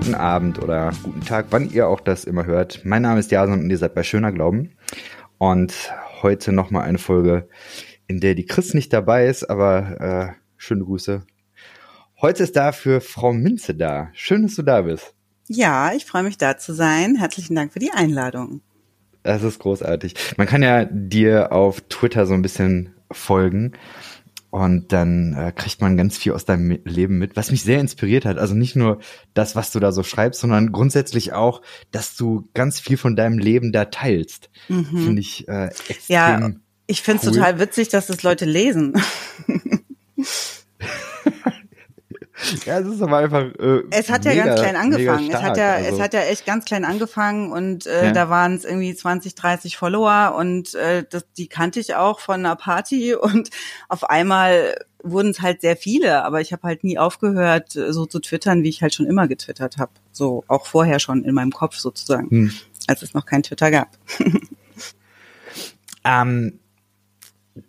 guten Abend oder guten Tag, wann ihr auch das immer hört. Mein Name ist Jason und ihr seid bei Schöner Glauben. Und heute nochmal eine Folge, in der die Chris nicht dabei ist, aber äh, schöne Grüße. Heute ist dafür Frau Minze da. Schön, dass du da bist. Ja, ich freue mich da zu sein. Herzlichen Dank für die Einladung. Das ist großartig. Man kann ja dir auf Twitter so ein bisschen folgen. Und dann äh, kriegt man ganz viel aus deinem Leben mit, was mich sehr inspiriert hat. Also nicht nur das, was du da so schreibst, sondern grundsätzlich auch, dass du ganz viel von deinem Leben da teilst. Mhm. Finde ich äh, extrem. Ja, ich finde es cool. total witzig, dass es Leute lesen. Ja, es ist aber einfach. Äh, es hat ja ganz klein angefangen. Stark, es hat ja, also. es hat ja echt ganz klein angefangen und äh, ja. da waren es irgendwie 20, 30 Follower und äh, das, die kannte ich auch von einer Party und auf einmal wurden es halt sehr viele, aber ich habe halt nie aufgehört, so zu twittern, wie ich halt schon immer getwittert habe. So auch vorher schon in meinem Kopf sozusagen, hm. als es noch kein Twitter gab. ähm,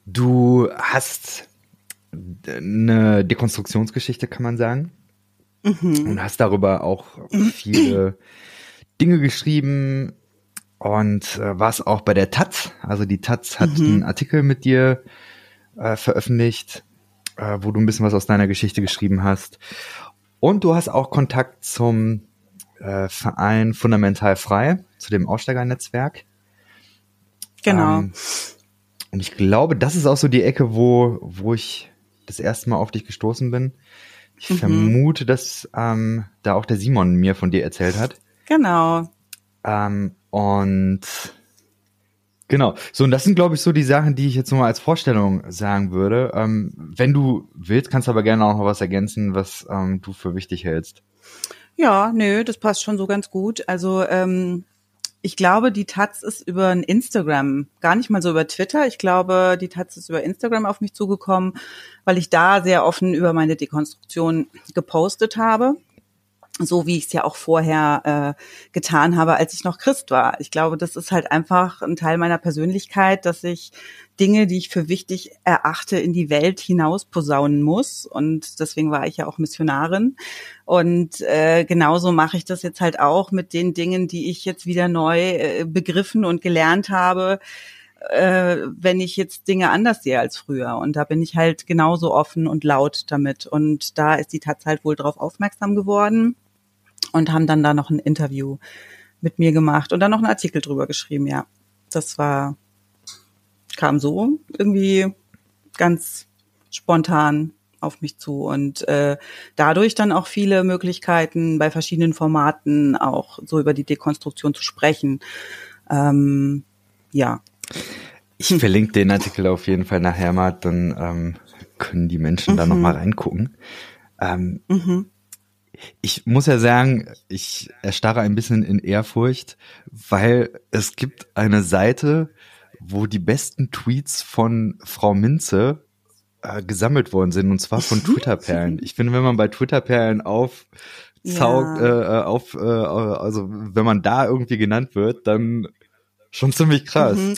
du hast eine Dekonstruktionsgeschichte, kann man sagen. Mhm. Und hast darüber auch viele Dinge geschrieben und äh, warst auch bei der Taz. Also die Taz hat mhm. einen Artikel mit dir äh, veröffentlicht, äh, wo du ein bisschen was aus deiner Geschichte geschrieben hast. Und du hast auch Kontakt zum äh, Verein Fundamental Frei, zu dem Aussteigernetzwerk. Genau. Ähm, und ich glaube, das ist auch so die Ecke, wo, wo ich das erste Mal auf dich gestoßen bin. Ich mhm. vermute, dass ähm, da auch der Simon mir von dir erzählt hat. Genau. Ähm, und genau. So, und das sind, glaube ich, so die Sachen, die ich jetzt nur mal als Vorstellung sagen würde. Ähm, wenn du willst, kannst du aber gerne auch noch was ergänzen, was ähm, du für wichtig hältst. Ja, nö, das passt schon so ganz gut. Also ähm, ich glaube, die Taz ist über Instagram, gar nicht mal so über Twitter. Ich glaube, die Taz ist über Instagram auf mich zugekommen, weil ich da sehr offen über meine Dekonstruktion gepostet habe so wie ich es ja auch vorher äh, getan habe, als ich noch Christ war. Ich glaube, das ist halt einfach ein Teil meiner Persönlichkeit, dass ich Dinge, die ich für wichtig erachte, in die Welt hinaus posaunen muss. Und deswegen war ich ja auch Missionarin. Und äh, genauso mache ich das jetzt halt auch mit den Dingen, die ich jetzt wieder neu äh, begriffen und gelernt habe äh, wenn ich jetzt Dinge anders sehe als früher. Und da bin ich halt genauso offen und laut damit. Und da ist die Taz halt wohl drauf aufmerksam geworden und haben dann da noch ein Interview mit mir gemacht und dann noch einen Artikel drüber geschrieben, ja. Das war, kam so irgendwie ganz spontan auf mich zu und äh, dadurch dann auch viele Möglichkeiten bei verschiedenen Formaten auch so über die Dekonstruktion zu sprechen. Ähm, ja. Ich verlinke den Artikel auf jeden Fall nachher mal, dann ähm, können die Menschen mhm. da nochmal reingucken. Ähm, mhm ich muss ja sagen, ich erstarre ein bisschen in Ehrfurcht, weil es gibt eine Seite, wo die besten Tweets von Frau Minze äh, gesammelt worden sind, und zwar von Twitter-Perlen. Ich finde, wenn man bei Twitter-Perlen auf ja. äh, äh auf, äh, also wenn man da irgendwie genannt wird, dann schon ziemlich krass. Mhm.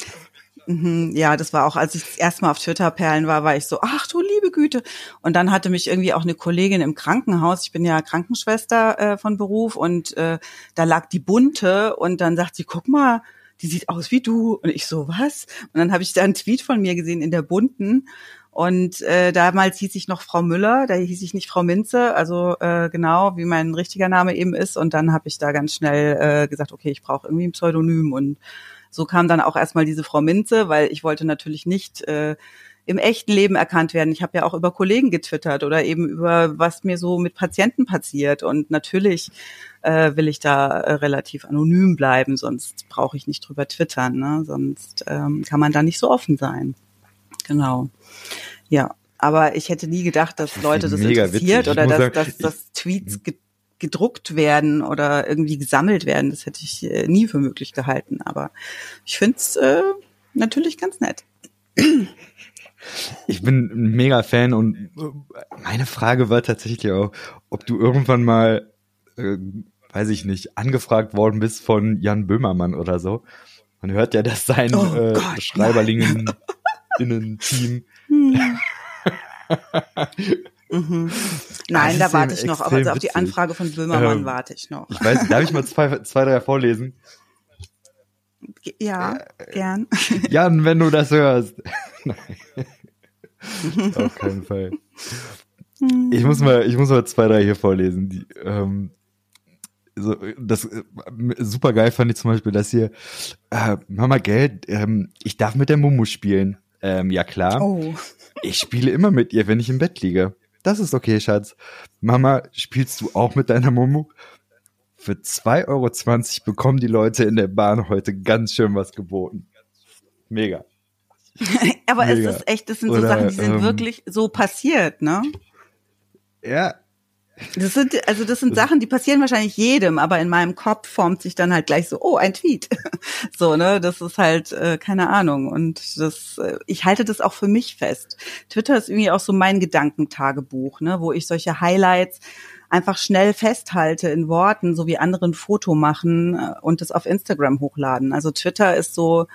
Mhm, ja, das war auch, als ich erstmal auf Twitter-Perlen war, war ich so, ach du liebe Güte. Und dann hatte mich irgendwie auch eine Kollegin im Krankenhaus, ich bin ja Krankenschwester äh, von Beruf und äh, da lag die bunte und dann sagt sie, guck mal, die sieht aus wie du. Und ich so, was? Und dann habe ich da einen Tweet von mir gesehen in der bunten. Und äh, damals hieß ich noch Frau Müller, da hieß ich nicht Frau Minze, also äh, genau wie mein richtiger Name eben ist. Und dann habe ich da ganz schnell äh, gesagt, okay, ich brauche irgendwie ein Pseudonym und so kam dann auch erstmal diese Frau Minze, weil ich wollte natürlich nicht äh, im echten Leben erkannt werden. Ich habe ja auch über Kollegen getwittert oder eben über was mir so mit Patienten passiert. Und natürlich äh, will ich da äh, relativ anonym bleiben, sonst brauche ich nicht drüber twittern. Ne? Sonst ähm, kann man da nicht so offen sein. Genau. Ja. Aber ich hätte nie gedacht, dass Leute das interessiert oder dass, dass, dass Tweets gedruckt werden oder irgendwie gesammelt werden. Das hätte ich äh, nie für möglich gehalten. Aber ich finde es äh, natürlich ganz nett. Ich bin ein mega Fan und meine Frage war tatsächlich auch, ob du irgendwann mal, äh, weiß ich nicht, angefragt worden bist von Jan Böhmermann oder so. Man hört ja, dass sein oh äh, Schreiberlingen innen Team. Hm. mhm. Nein, da warte ich noch, aber also auf die Anfrage von Böhmermann ähm, warte ich noch. Ich weiß, darf ich mal zwei, zwei, drei vorlesen? Ja, äh, gern. Jan, wenn du das hörst. Auf keinen Fall. Ich muss mal, ich muss mal zwei, drei hier vorlesen. Die, ähm, so, das äh, super geil fand ich zum Beispiel, dass hier äh, Mama Geld, ähm, ich darf mit der Mumu spielen. Ähm, ja klar. Oh. Ich spiele immer mit ihr, wenn ich im Bett liege. Das ist okay, Schatz. Mama, spielst du auch mit deiner Mumu? Für 2,20 Euro bekommen die Leute in der Bahn heute ganz schön was geboten. Mega. Aber Mega. es ist echt, das sind Oder, so Sachen, die sind ähm, wirklich so passiert, ne? Ja. Das sind, also das sind Sachen, die passieren wahrscheinlich jedem, aber in meinem Kopf formt sich dann halt gleich so, oh, ein Tweet. so, ne? Das ist halt, äh, keine Ahnung. Und das, äh, ich halte das auch für mich fest. Twitter ist irgendwie auch so mein Gedankentagebuch, ne, wo ich solche Highlights einfach schnell festhalte in Worten, so wie andere ein Foto machen äh, und das auf Instagram hochladen. Also Twitter ist so,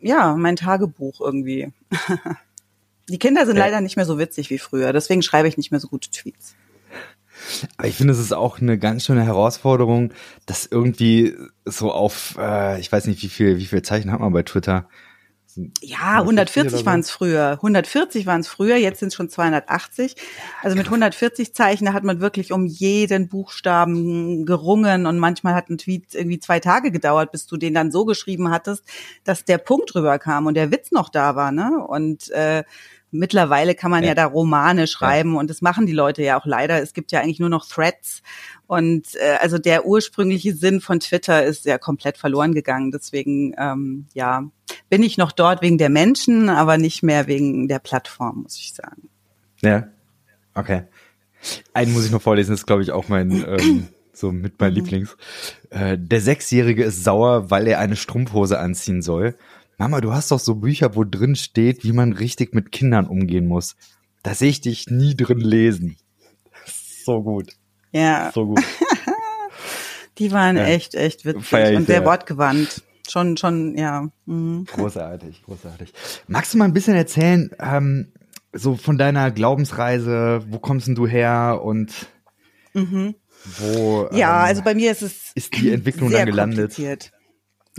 ja, mein Tagebuch irgendwie. Die Kinder sind ja. leider nicht mehr so witzig wie früher, deswegen schreibe ich nicht mehr so gute Tweets. Aber ich finde, es ist auch eine ganz schöne Herausforderung, dass irgendwie so auf, äh, ich weiß nicht, wie viel, wie viel Zeichen hat man bei Twitter? Ja, 140 waren es früher. 140 waren es früher, jetzt sind es schon 280. Also mit 140 Zeichen, da hat man wirklich um jeden Buchstaben gerungen und manchmal hat ein Tweet irgendwie zwei Tage gedauert, bis du den dann so geschrieben hattest, dass der Punkt rüberkam und der Witz noch da war, ne? Und äh, Mittlerweile kann man ja, ja da Romane schreiben ja. und das machen die Leute ja auch leider. Es gibt ja eigentlich nur noch Threads und äh, also der ursprüngliche Sinn von Twitter ist ja komplett verloren gegangen. Deswegen ähm, ja bin ich noch dort wegen der Menschen, aber nicht mehr wegen der Plattform, muss ich sagen. Ja, okay. Einen muss ich noch vorlesen, das ist glaube ich auch mein ähm, so mit mein mhm. Lieblings. Äh, der Sechsjährige ist sauer, weil er eine Strumpfhose anziehen soll. Mama, du hast doch so Bücher, wo drin steht, wie man richtig mit Kindern umgehen muss. Da sehe ich dich nie drin lesen. So gut. Ja. So gut. Die waren ja. echt, echt witzig und sehr wortgewandt. Schon, schon, ja. Mhm. Großartig, großartig. Magst du mal ein bisschen erzählen, ähm, so von deiner Glaubensreise, wo kommst denn du her und mhm. wo Ja, ähm, also bei mir ist es ist die Entwicklung dann gelandet. Kompliziert.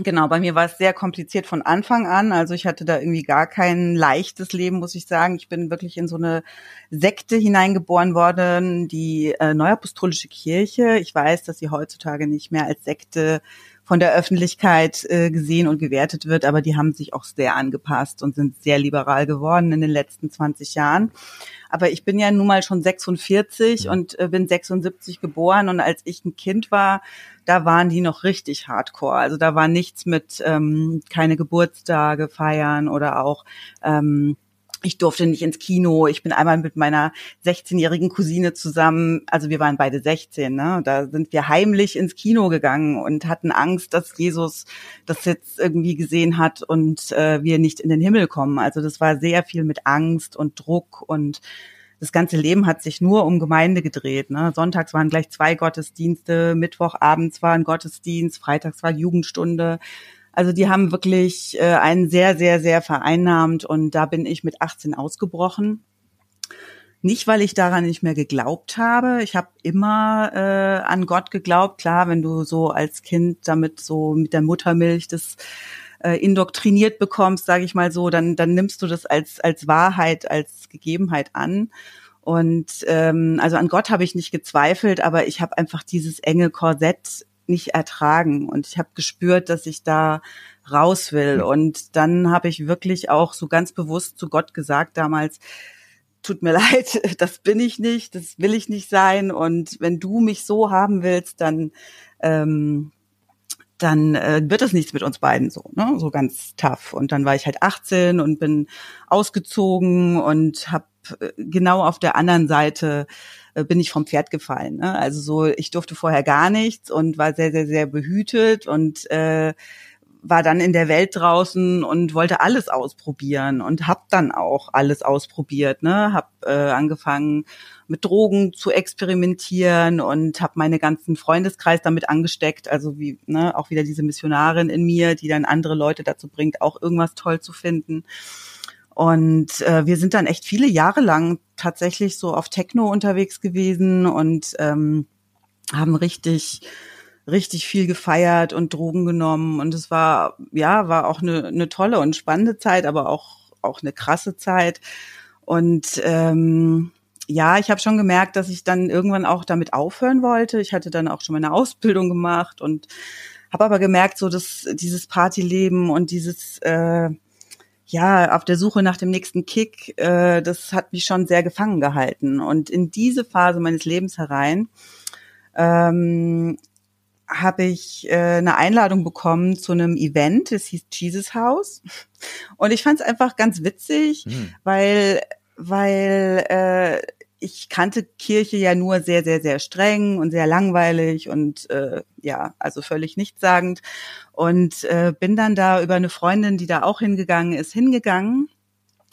Genau, bei mir war es sehr kompliziert von Anfang an. Also ich hatte da irgendwie gar kein leichtes Leben, muss ich sagen. Ich bin wirklich in so eine Sekte hineingeboren worden, die äh, Neuapostolische Kirche. Ich weiß, dass sie heutzutage nicht mehr als Sekte von der Öffentlichkeit äh, gesehen und gewertet wird, aber die haben sich auch sehr angepasst und sind sehr liberal geworden in den letzten 20 Jahren. Aber ich bin ja nun mal schon 46 ja. und äh, bin 76 geboren und als ich ein Kind war, da waren die noch richtig hardcore. Also da war nichts mit ähm, keine Geburtstage feiern oder auch ähm, ich durfte nicht ins Kino. Ich bin einmal mit meiner 16-jährigen Cousine zusammen, also wir waren beide 16, ne? Da sind wir heimlich ins Kino gegangen und hatten Angst, dass Jesus das jetzt irgendwie gesehen hat und äh, wir nicht in den Himmel kommen. Also das war sehr viel mit Angst und Druck und das ganze Leben hat sich nur um Gemeinde gedreht. Ne? Sonntags waren gleich zwei Gottesdienste, Mittwochabends war ein Gottesdienst, freitags war Jugendstunde. Also die haben wirklich äh, einen sehr, sehr, sehr vereinnahmt und da bin ich mit 18 ausgebrochen. Nicht, weil ich daran nicht mehr geglaubt habe. Ich habe immer äh, an Gott geglaubt. Klar, wenn du so als Kind damit so mit der Muttermilch das äh, indoktriniert bekommst, sage ich mal so, dann, dann nimmst du das als, als Wahrheit, als Gegebenheit an. Und ähm, also an Gott habe ich nicht gezweifelt, aber ich habe einfach dieses enge Korsett nicht ertragen und ich habe gespürt, dass ich da raus will. Und dann habe ich wirklich auch so ganz bewusst zu Gott gesagt damals, tut mir leid, das bin ich nicht, das will ich nicht sein. Und wenn du mich so haben willst, dann ähm, dann äh, wird das nichts mit uns beiden so, ne? so ganz tough. Und dann war ich halt 18 und bin ausgezogen und habe genau auf der anderen Seite äh, bin ich vom Pferd gefallen. Ne? Also so, ich durfte vorher gar nichts und war sehr, sehr, sehr behütet und äh, war dann in der Welt draußen und wollte alles ausprobieren und hab dann auch alles ausprobiert. Ne? Hab äh, angefangen mit Drogen zu experimentieren und habe meine ganzen Freundeskreis damit angesteckt. Also wie ne, auch wieder diese Missionarin in mir, die dann andere Leute dazu bringt, auch irgendwas toll zu finden. Und äh, wir sind dann echt viele Jahre lang tatsächlich so auf Techno unterwegs gewesen und ähm, haben richtig richtig viel gefeiert und Drogen genommen und es war ja war auch eine, eine tolle und spannende Zeit, aber auch auch eine krasse Zeit und ähm, ja, ich habe schon gemerkt, dass ich dann irgendwann auch damit aufhören wollte. Ich hatte dann auch schon meine Ausbildung gemacht und habe aber gemerkt, so dass dieses Partyleben und dieses äh, ja auf der Suche nach dem nächsten Kick, äh, das hat mich schon sehr gefangen gehalten. Und in diese Phase meines Lebens herein ähm, habe ich äh, eine Einladung bekommen zu einem Event, es hieß Jesus House. Und ich fand es einfach ganz witzig, mhm. weil weil äh, ich kannte Kirche ja nur sehr, sehr, sehr streng und sehr langweilig und äh, ja, also völlig nichtssagend. Und äh, bin dann da über eine Freundin, die da auch hingegangen ist, hingegangen,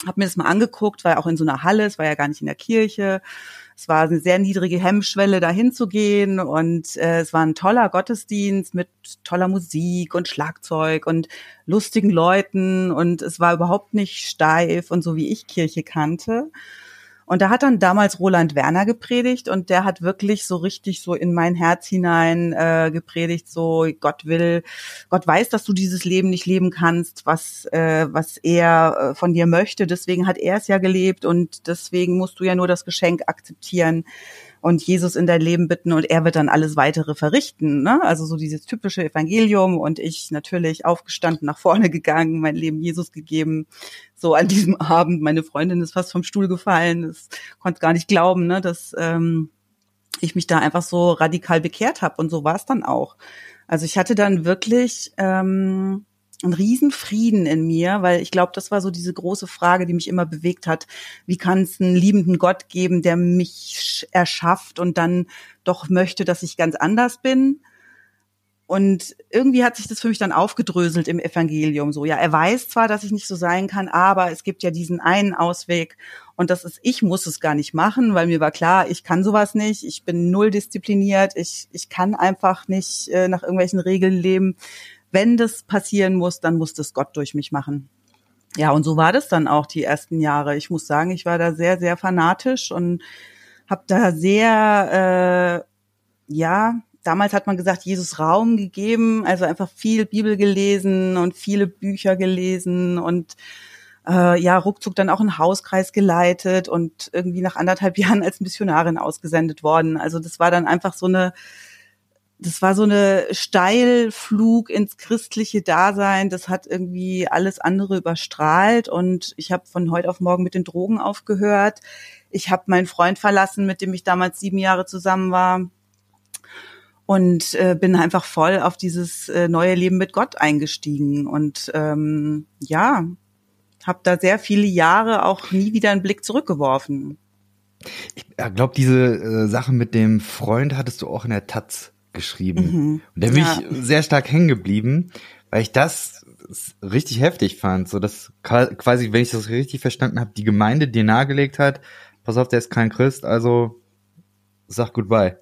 habe mir das mal angeguckt, war ja auch in so einer Halle, es war ja gar nicht in der Kirche. Es war eine sehr niedrige Hemmschwelle, da hinzugehen und äh, es war ein toller Gottesdienst mit toller Musik und Schlagzeug und lustigen Leuten und es war überhaupt nicht steif und so wie ich Kirche kannte. Und da hat dann damals Roland Werner gepredigt und der hat wirklich so richtig so in mein Herz hinein äh, gepredigt, so Gott will, Gott weiß, dass du dieses Leben nicht leben kannst, was, äh, was er äh, von dir möchte. Deswegen hat er es ja gelebt und deswegen musst du ja nur das Geschenk akzeptieren und Jesus in dein Leben bitten und er wird dann alles weitere verrichten. Ne? Also so dieses typische Evangelium und ich natürlich aufgestanden, nach vorne gegangen, mein Leben Jesus gegeben. So an diesem Abend, meine Freundin ist fast vom Stuhl gefallen, das konnte gar nicht glauben, ne, dass ähm, ich mich da einfach so radikal bekehrt habe und so war es dann auch. Also ich hatte dann wirklich ähm, einen Riesenfrieden in mir, weil ich glaube, das war so diese große Frage, die mich immer bewegt hat. Wie kann es einen liebenden Gott geben, der mich erschafft und dann doch möchte, dass ich ganz anders bin? Und irgendwie hat sich das für mich dann aufgedröselt im Evangelium so. Ja, er weiß zwar, dass ich nicht so sein kann, aber es gibt ja diesen einen Ausweg und das ist, ich muss es gar nicht machen, weil mir war klar, ich kann sowas nicht, ich bin null diszipliniert, ich, ich kann einfach nicht äh, nach irgendwelchen Regeln leben wenn das passieren muss, dann muss das Gott durch mich machen. Ja, und so war das dann auch die ersten Jahre. Ich muss sagen, ich war da sehr, sehr fanatisch und habe da sehr, äh, ja, damals hat man gesagt, Jesus Raum gegeben, also einfach viel Bibel gelesen und viele Bücher gelesen und äh, ja, ruckzuck dann auch einen Hauskreis geleitet und irgendwie nach anderthalb Jahren als Missionarin ausgesendet worden. Also das war dann einfach so eine das war so eine Steilflug ins christliche Dasein. Das hat irgendwie alles andere überstrahlt und ich habe von heute auf morgen mit den Drogen aufgehört. Ich habe meinen Freund verlassen, mit dem ich damals sieben Jahre zusammen war und äh, bin einfach voll auf dieses äh, neue Leben mit Gott eingestiegen und ähm, ja, habe da sehr viele Jahre auch nie wieder einen Blick zurückgeworfen. Ich glaube, diese äh, Sache mit dem Freund hattest du auch in der Taz geschrieben. Mhm. Und da bin ja. ich sehr stark hängen geblieben, weil ich das richtig heftig fand. So dass quasi, wenn ich das richtig verstanden habe, die Gemeinde dir nahegelegt hat, pass auf, der ist kein Christ, also sag goodbye.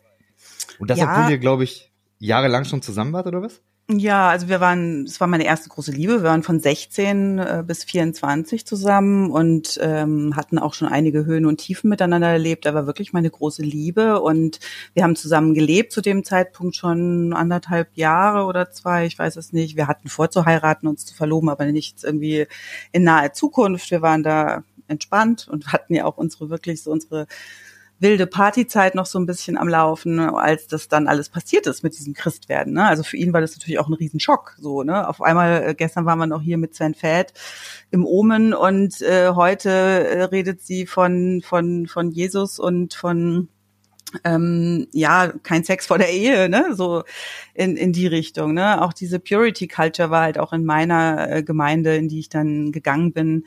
Und das, ja. obwohl ihr, glaube ich, jahrelang schon zusammen wart, oder was? Ja, also wir waren, es war meine erste große Liebe. Wir waren von 16 äh, bis 24 zusammen und ähm, hatten auch schon einige Höhen und Tiefen miteinander erlebt. Er war wirklich meine große Liebe und wir haben zusammen gelebt zu dem Zeitpunkt schon anderthalb Jahre oder zwei, ich weiß es nicht. Wir hatten vor zu heiraten, uns zu verloben, aber nichts irgendwie in naher Zukunft. Wir waren da entspannt und hatten ja auch unsere wirklich so unsere wilde Partyzeit noch so ein bisschen am Laufen, als das dann alles passiert ist mit diesem Christwerden. Ne? Also für ihn war das natürlich auch ein Riesenschock. So, ne? Auf einmal, äh, gestern waren wir noch hier mit Sven Fett im Omen und äh, heute äh, redet sie von, von, von Jesus und von ähm, ja, kein Sex vor der Ehe, ne, so in, in die Richtung, ne. Auch diese Purity Culture war halt auch in meiner äh, Gemeinde, in die ich dann gegangen bin,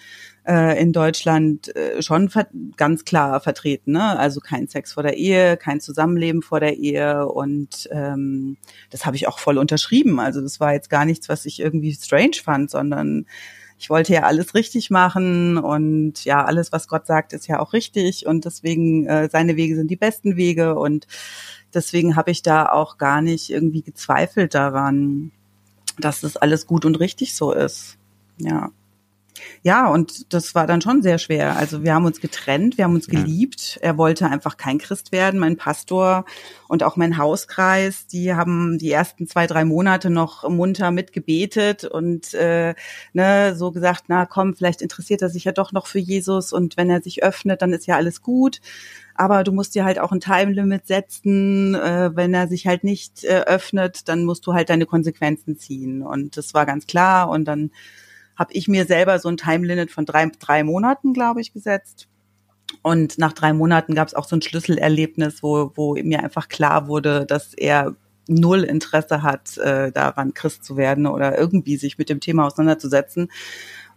äh, in Deutschland äh, schon ganz klar vertreten, ne. Also kein Sex vor der Ehe, kein Zusammenleben vor der Ehe und ähm, das habe ich auch voll unterschrieben. Also das war jetzt gar nichts, was ich irgendwie strange fand, sondern ich wollte ja alles richtig machen und ja, alles, was Gott sagt, ist ja auch richtig und deswegen äh, seine Wege sind die besten Wege und deswegen habe ich da auch gar nicht irgendwie gezweifelt daran, dass das alles gut und richtig so ist. Ja. Ja, und das war dann schon sehr schwer. Also wir haben uns getrennt, wir haben uns geliebt. Er wollte einfach kein Christ werden. Mein Pastor und auch mein Hauskreis, die haben die ersten zwei, drei Monate noch munter mitgebetet und äh, ne, so gesagt, na komm, vielleicht interessiert er sich ja doch noch für Jesus und wenn er sich öffnet, dann ist ja alles gut. Aber du musst dir halt auch ein Time Limit setzen. Äh, wenn er sich halt nicht äh, öffnet, dann musst du halt deine Konsequenzen ziehen. Und das war ganz klar. Und dann habe ich mir selber so ein Time Limit von drei, drei Monaten, glaube ich, gesetzt. Und nach drei Monaten gab es auch so ein Schlüsselerlebnis, wo, wo mir einfach klar wurde, dass er null Interesse hat, äh, daran Christ zu werden oder irgendwie sich mit dem Thema auseinanderzusetzen.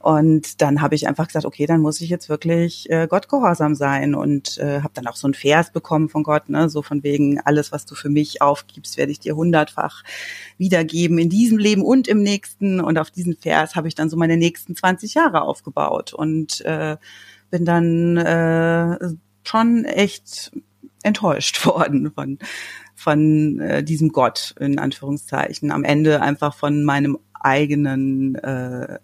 Und dann habe ich einfach gesagt, okay, dann muss ich jetzt wirklich äh, Gott gehorsam sein und äh, habe dann auch so ein Vers bekommen von Gott, ne, so von wegen alles, was du für mich aufgibst, werde ich dir hundertfach wiedergeben in diesem Leben und im nächsten. Und auf diesen Vers habe ich dann so meine nächsten 20 Jahre aufgebaut und äh, bin dann äh, schon echt enttäuscht worden von von äh, diesem Gott in Anführungszeichen am Ende einfach von meinem eigenen äh,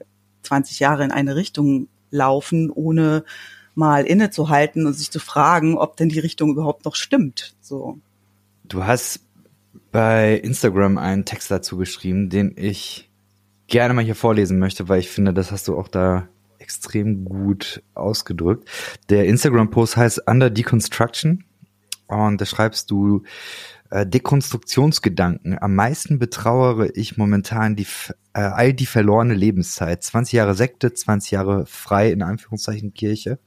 20 Jahre in eine Richtung laufen, ohne mal innezuhalten und sich zu fragen, ob denn die Richtung überhaupt noch stimmt. So. Du hast bei Instagram einen Text dazu geschrieben, den ich gerne mal hier vorlesen möchte, weil ich finde, das hast du auch da extrem gut ausgedrückt. Der Instagram-Post heißt Under Deconstruction und da schreibst du, äh, Dekonstruktionsgedanken. Am meisten betrauere ich momentan die, äh, all die verlorene Lebenszeit. 20 Jahre Sekte, 20 Jahre frei, in Anführungszeichen Kirche.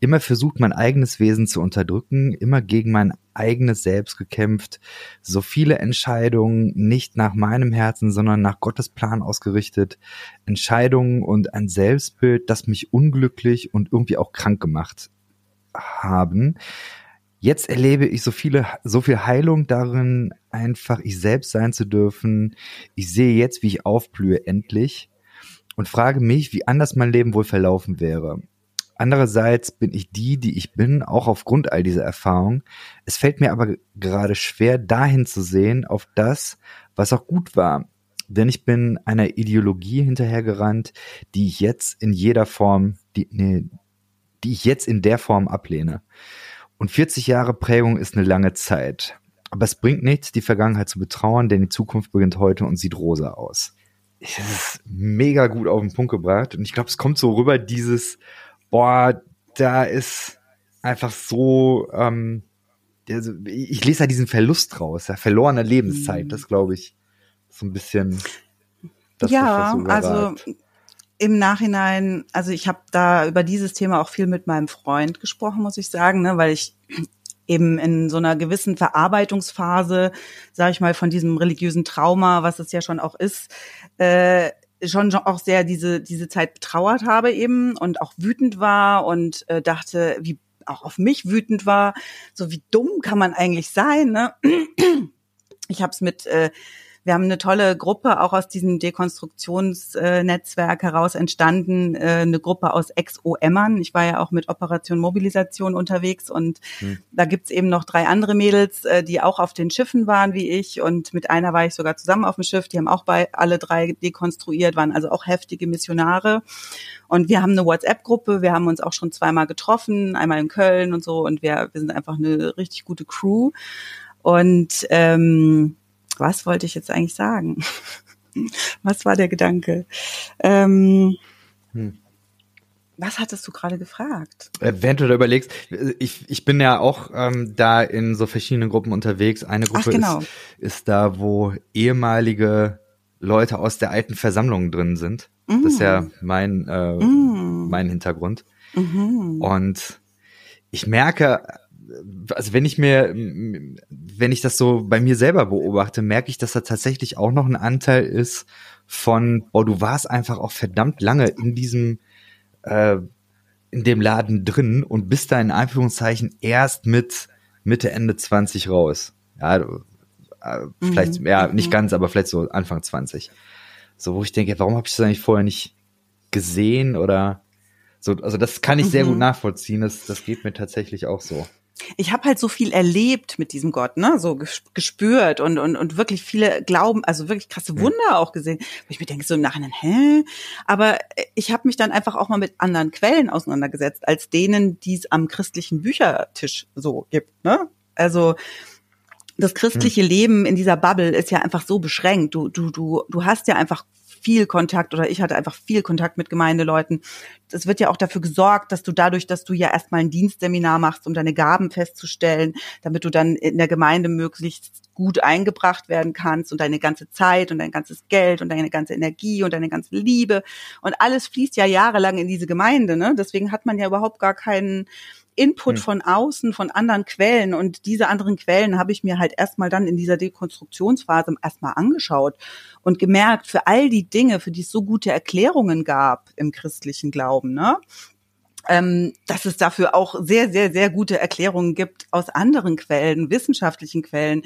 Immer versucht, mein eigenes Wesen zu unterdrücken, immer gegen mein eigenes Selbst gekämpft. So viele Entscheidungen nicht nach meinem Herzen, sondern nach Gottes Plan ausgerichtet. Entscheidungen und ein Selbstbild, das mich unglücklich und irgendwie auch krank gemacht haben. Jetzt erlebe ich so viele, so viel Heilung darin, einfach ich selbst sein zu dürfen. Ich sehe jetzt, wie ich aufblühe endlich und frage mich, wie anders mein Leben wohl verlaufen wäre. Andererseits bin ich die, die ich bin, auch aufgrund all dieser Erfahrung. Es fällt mir aber gerade schwer, dahin zu sehen, auf das, was auch gut war. Denn ich bin einer Ideologie hinterhergerannt, die ich jetzt in jeder Form, die, nee, die ich jetzt in der Form ablehne. Und 40 Jahre Prägung ist eine lange Zeit. Aber es bringt nichts, die Vergangenheit zu betrauern, denn die Zukunft beginnt heute und sieht rosa aus. Das ist mega gut auf den Punkt gebracht. Und ich glaube, es kommt so rüber, dieses, boah, da ist einfach so, ähm, also ich lese da diesen Verlust raus, ja, verlorene Lebenszeit, mhm. das glaube ich, so ein bisschen. Das ja, also im Nachhinein, also ich habe da über dieses Thema auch viel mit meinem Freund gesprochen, muss ich sagen, ne, weil ich eben in so einer gewissen Verarbeitungsphase, sage ich mal, von diesem religiösen Trauma, was es ja schon auch ist, äh, schon auch sehr diese diese Zeit betrauert habe eben und auch wütend war und äh, dachte, wie auch auf mich wütend war, so wie dumm kann man eigentlich sein, ne? Ich habe es mit äh, wir haben eine tolle Gruppe auch aus diesem Dekonstruktionsnetzwerk heraus entstanden, äh, eine Gruppe aus Ex-OMern. Ich war ja auch mit Operation Mobilisation unterwegs und hm. da gibt's eben noch drei andere Mädels, äh, die auch auf den Schiffen waren wie ich und mit einer war ich sogar zusammen auf dem Schiff. Die haben auch bei alle drei dekonstruiert, waren also auch heftige Missionare. Und wir haben eine WhatsApp-Gruppe, wir haben uns auch schon zweimal getroffen, einmal in Köln und so und wir, wir sind einfach eine richtig gute Crew. Und ähm, was wollte ich jetzt eigentlich sagen? was war der Gedanke? Ähm, hm. Was hattest du gerade gefragt? Äh, während du da überlegst, ich, ich bin ja auch ähm, da in so verschiedenen Gruppen unterwegs. Eine Gruppe Ach, genau. ist, ist da, wo ehemalige Leute aus der alten Versammlung drin sind. Mm. Das ist ja mm. mein, äh, mm. mein Hintergrund. Mm Und ich merke, also wenn ich mir, wenn ich das so bei mir selber beobachte, merke ich, dass da tatsächlich auch noch ein Anteil ist von, boah, du warst einfach auch verdammt lange in diesem, äh, in dem Laden drin und bist da in Anführungszeichen erst mit Mitte, Ende 20 raus. Ja, äh, vielleicht, mhm. ja, nicht mhm. ganz, aber vielleicht so Anfang 20. So, wo ich denke, warum habe ich das eigentlich vorher nicht gesehen oder so, also das kann ich sehr mhm. gut nachvollziehen, das, das geht mir tatsächlich auch so. Ich habe halt so viel erlebt mit diesem Gott, ne, so gespürt und und und wirklich viele Glauben, also wirklich krasse Wunder auch gesehen, wo ich mir denke so im Nachhinein, hä? Aber äh, ich habe mich dann einfach auch mal mit anderen Quellen auseinandergesetzt als denen, die es am christlichen Büchertisch so gibt, ne? Also das christliche hm. Leben in dieser Bubble ist ja einfach so beschränkt. Du, du, du, du hast ja einfach viel Kontakt oder ich hatte einfach viel Kontakt mit Gemeindeleuten. Es wird ja auch dafür gesorgt, dass du dadurch, dass du ja erstmal ein Dienstseminar machst, um deine Gaben festzustellen, damit du dann in der Gemeinde möglichst gut eingebracht werden kannst und deine ganze Zeit und dein ganzes Geld und deine ganze Energie und deine ganze Liebe und alles fließt ja jahrelang in diese Gemeinde, ne? Deswegen hat man ja überhaupt gar keinen Input hm. von außen, von anderen Quellen. Und diese anderen Quellen habe ich mir halt erstmal dann in dieser Dekonstruktionsphase erstmal angeschaut und gemerkt, für all die Dinge, für die es so gute Erklärungen gab im christlichen Glauben, ne? Ähm, dass es dafür auch sehr, sehr, sehr gute Erklärungen gibt aus anderen Quellen, wissenschaftlichen Quellen.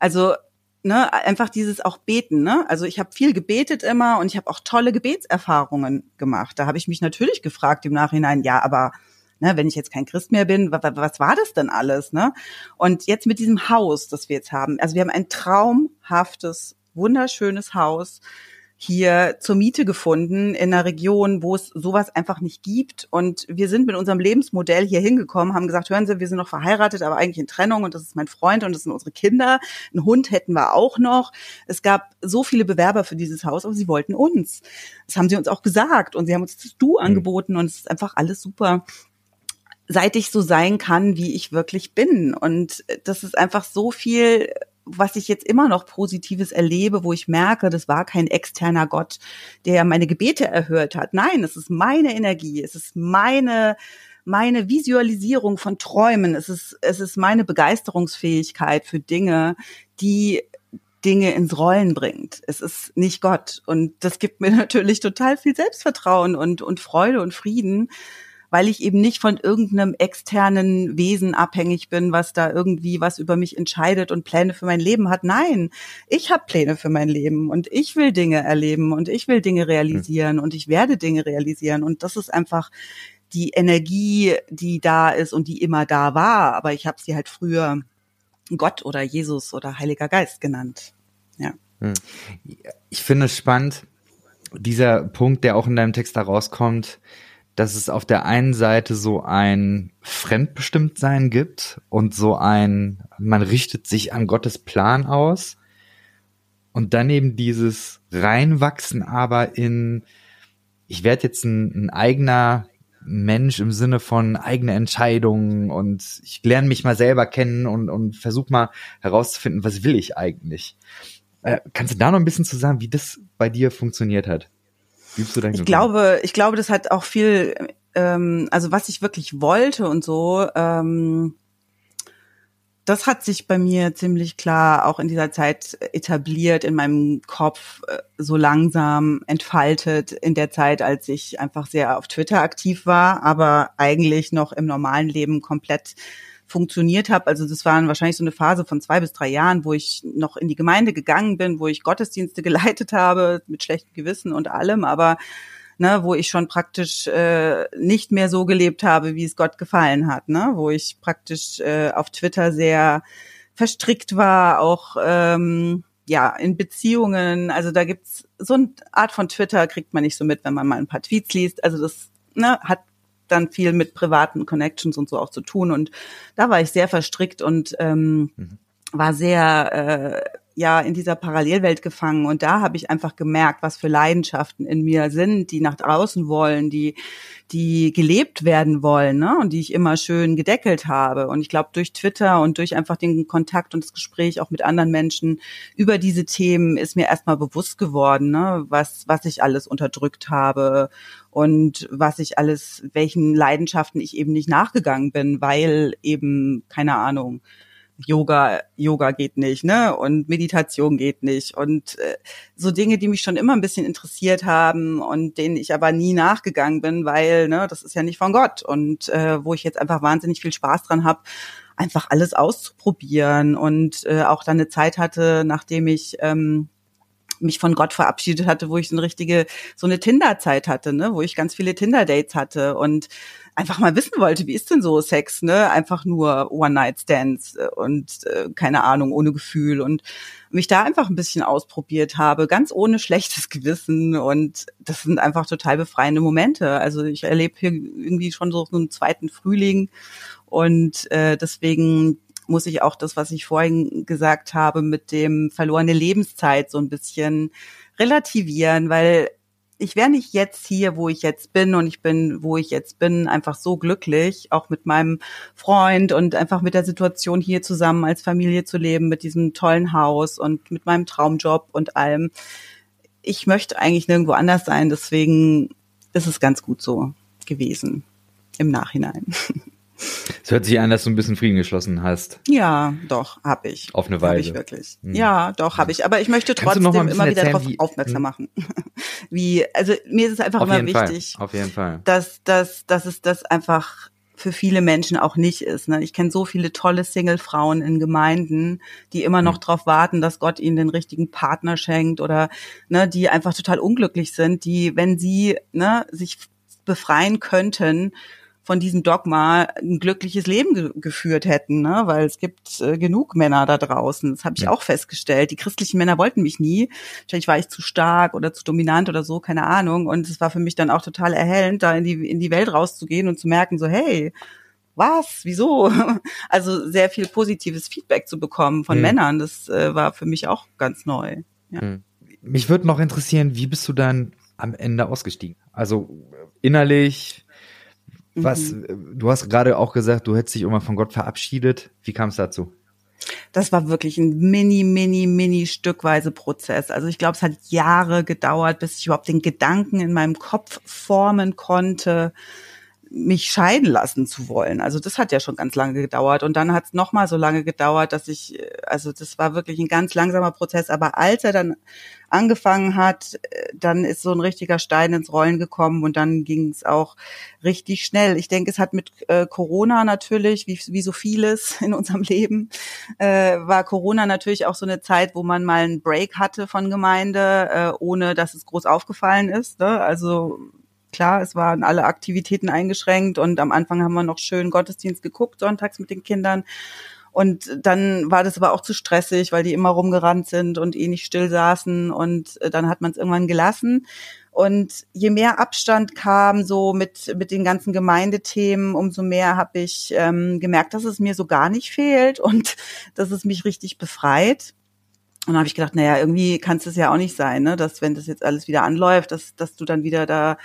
Also ne, einfach dieses auch beten, ne? Also ich habe viel gebetet immer und ich habe auch tolle Gebetserfahrungen gemacht. Da habe ich mich natürlich gefragt im Nachhinein, ja, aber ne, wenn ich jetzt kein Christ mehr bin, was, war das denn alles? Ne? Und jetzt mit diesem Haus, das wir jetzt haben, also wir haben ein traumhaftes, wunderschönes Haus hier zur Miete gefunden in einer Region, wo es sowas einfach nicht gibt. Und wir sind mit unserem Lebensmodell hier hingekommen, haben gesagt, hören Sie, wir sind noch verheiratet, aber eigentlich in Trennung und das ist mein Freund und das sind unsere Kinder. Einen Hund hätten wir auch noch. Es gab so viele Bewerber für dieses Haus, aber sie wollten uns. Das haben sie uns auch gesagt und sie haben uns das Du angeboten und es ist einfach alles super seit ich so sein kann, wie ich wirklich bin. Und das ist einfach so viel, was ich jetzt immer noch Positives erlebe, wo ich merke, das war kein externer Gott, der meine Gebete erhört hat. Nein, es ist meine Energie, es ist meine meine Visualisierung von Träumen, es ist, es ist meine Begeisterungsfähigkeit für Dinge, die Dinge ins Rollen bringt. Es ist nicht Gott. Und das gibt mir natürlich total viel Selbstvertrauen und, und Freude und Frieden, weil ich eben nicht von irgendeinem externen Wesen abhängig bin, was da irgendwie was über mich entscheidet und Pläne für mein Leben hat. Nein, ich habe Pläne für mein Leben und ich will Dinge erleben und ich will Dinge realisieren mhm. und ich werde Dinge realisieren und das ist einfach die Energie, die da ist und die immer da war, aber ich habe sie halt früher Gott oder Jesus oder Heiliger Geist genannt. Ja. Hm. Ich finde es spannend, dieser Punkt, der auch in deinem Text da rauskommt, dass es auf der einen Seite so ein Fremdbestimmtsein gibt und so ein, man richtet sich an Gottes Plan aus und dann eben dieses Reinwachsen aber in, ich werde jetzt ein, ein eigener Mensch im Sinne von eigene Entscheidungen und ich lerne mich mal selber kennen und, und versuche mal herauszufinden, was will ich eigentlich. Äh, kannst du da noch ein bisschen zu sagen, wie das bei dir funktioniert hat? Gibst du dein ich glaube, ich glaube, das hat auch viel, ähm, also was ich wirklich wollte und so, ähm, das hat sich bei mir ziemlich klar auch in dieser Zeit etabliert, in meinem Kopf äh, so langsam entfaltet, in der Zeit, als ich einfach sehr auf Twitter aktiv war, aber eigentlich noch im normalen Leben komplett funktioniert habe. Also das waren wahrscheinlich so eine Phase von zwei bis drei Jahren, wo ich noch in die Gemeinde gegangen bin, wo ich Gottesdienste geleitet habe, mit schlechtem Gewissen und allem, aber ne, wo ich schon praktisch äh, nicht mehr so gelebt habe, wie es Gott gefallen hat, ne, wo ich praktisch äh, auf Twitter sehr verstrickt war, auch ähm, ja in Beziehungen. Also da gibt's so eine Art von Twitter kriegt man nicht so mit, wenn man mal ein paar Tweets liest. Also das ne, hat dann viel mit privaten Connections und so auch zu tun. Und da war ich sehr verstrickt und ähm, mhm. war sehr äh, ja in dieser Parallelwelt gefangen. Und da habe ich einfach gemerkt, was für Leidenschaften in mir sind, die nach draußen wollen, die die gelebt werden wollen, ne? Und die ich immer schön gedeckelt habe. Und ich glaube, durch Twitter und durch einfach den Kontakt und das Gespräch auch mit anderen Menschen über diese Themen ist mir erstmal bewusst geworden, ne? was, was ich alles unterdrückt habe und was ich alles, welchen Leidenschaften ich eben nicht nachgegangen bin, weil eben, keine Ahnung, Yoga, Yoga geht nicht, ne? Und Meditation geht nicht. Und äh, so Dinge, die mich schon immer ein bisschen interessiert haben und denen ich aber nie nachgegangen bin, weil, ne, das ist ja nicht von Gott. Und äh, wo ich jetzt einfach wahnsinnig viel Spaß dran habe, einfach alles auszuprobieren und äh, auch dann eine Zeit hatte, nachdem ich ähm, mich von Gott verabschiedet hatte, wo ich so eine richtige, so eine Tinder-Zeit hatte, ne, wo ich ganz viele Tinder-Dates hatte und einfach mal wissen wollte, wie ist denn so Sex, ne? Einfach nur One-Night-Stands äh, und äh, keine Ahnung, ohne Gefühl und mich da einfach ein bisschen ausprobiert habe, ganz ohne schlechtes Gewissen und das sind einfach total befreiende Momente. Also ich erlebe hier irgendwie schon so einen zweiten Frühling und äh, deswegen muss ich auch das, was ich vorhin gesagt habe, mit dem verlorene Lebenszeit so ein bisschen relativieren, weil ich wäre nicht jetzt hier, wo ich jetzt bin und ich bin, wo ich jetzt bin, einfach so glücklich, auch mit meinem Freund und einfach mit der Situation hier zusammen als Familie zu leben, mit diesem tollen Haus und mit meinem Traumjob und allem. Ich möchte eigentlich nirgendwo anders sein, deswegen ist es ganz gut so gewesen im Nachhinein. Es hört sich an, dass du ein bisschen Frieden geschlossen hast. Ja, doch, habe ich. Auf eine Weise. Hab ich wirklich. Hm. Ja, doch, habe ich. Aber ich möchte trotzdem immer wieder darauf aufmerksam hm. machen. wie, also mir ist es einfach Auf immer wichtig, Fall. Auf jeden Fall. dass, dass, dass es das einfach für viele Menschen auch nicht ist. Ne? Ich kenne so viele tolle Single-Frauen in Gemeinden, die immer noch mhm. darauf warten, dass Gott ihnen den richtigen Partner schenkt oder ne, die einfach total unglücklich sind, die, wenn sie ne, sich befreien könnten von diesem Dogma ein glückliches Leben ge geführt hätten, ne? weil es gibt äh, genug Männer da draußen. Das habe ich ja. auch festgestellt. Die christlichen Männer wollten mich nie. Wahrscheinlich war ich zu stark oder zu dominant oder so, keine Ahnung. Und es war für mich dann auch total erhellend, da in die, in die Welt rauszugehen und zu merken, so, hey, was? Wieso? Also sehr viel positives Feedback zu bekommen von hm. Männern, das äh, war für mich auch ganz neu. Ja. Hm. Mich würde noch interessieren, wie bist du dann am Ende ausgestiegen? Also innerlich, was, mhm. du hast gerade auch gesagt, du hättest dich immer von Gott verabschiedet. Wie kam es dazu? Das war wirklich ein mini, mini, mini stückweise Prozess. Also ich glaube, es hat Jahre gedauert, bis ich überhaupt den Gedanken in meinem Kopf formen konnte, mich scheiden lassen zu wollen. Also das hat ja schon ganz lange gedauert. Und dann hat es nochmal so lange gedauert, dass ich, also das war wirklich ein ganz langsamer Prozess. Aber als er dann angefangen hat, dann ist so ein richtiger Stein ins Rollen gekommen und dann ging es auch richtig schnell. Ich denke, es hat mit äh, Corona natürlich, wie, wie so vieles in unserem Leben, äh, war Corona natürlich auch so eine Zeit, wo man mal einen Break hatte von Gemeinde, äh, ohne dass es groß aufgefallen ist. Ne? Also klar, es waren alle Aktivitäten eingeschränkt und am Anfang haben wir noch schön Gottesdienst geguckt, sonntags mit den Kindern. Und dann war das aber auch zu stressig, weil die immer rumgerannt sind und eh nicht still saßen und äh, dann hat man es irgendwann gelassen. Und je mehr Abstand kam so mit, mit den ganzen Gemeindethemen, umso mehr habe ich ähm, gemerkt, dass es mir so gar nicht fehlt und dass es mich richtig befreit. Und dann habe ich gedacht, naja, irgendwie kann es ja auch nicht sein, ne? dass wenn das jetzt alles wieder anläuft, dass, dass du dann wieder da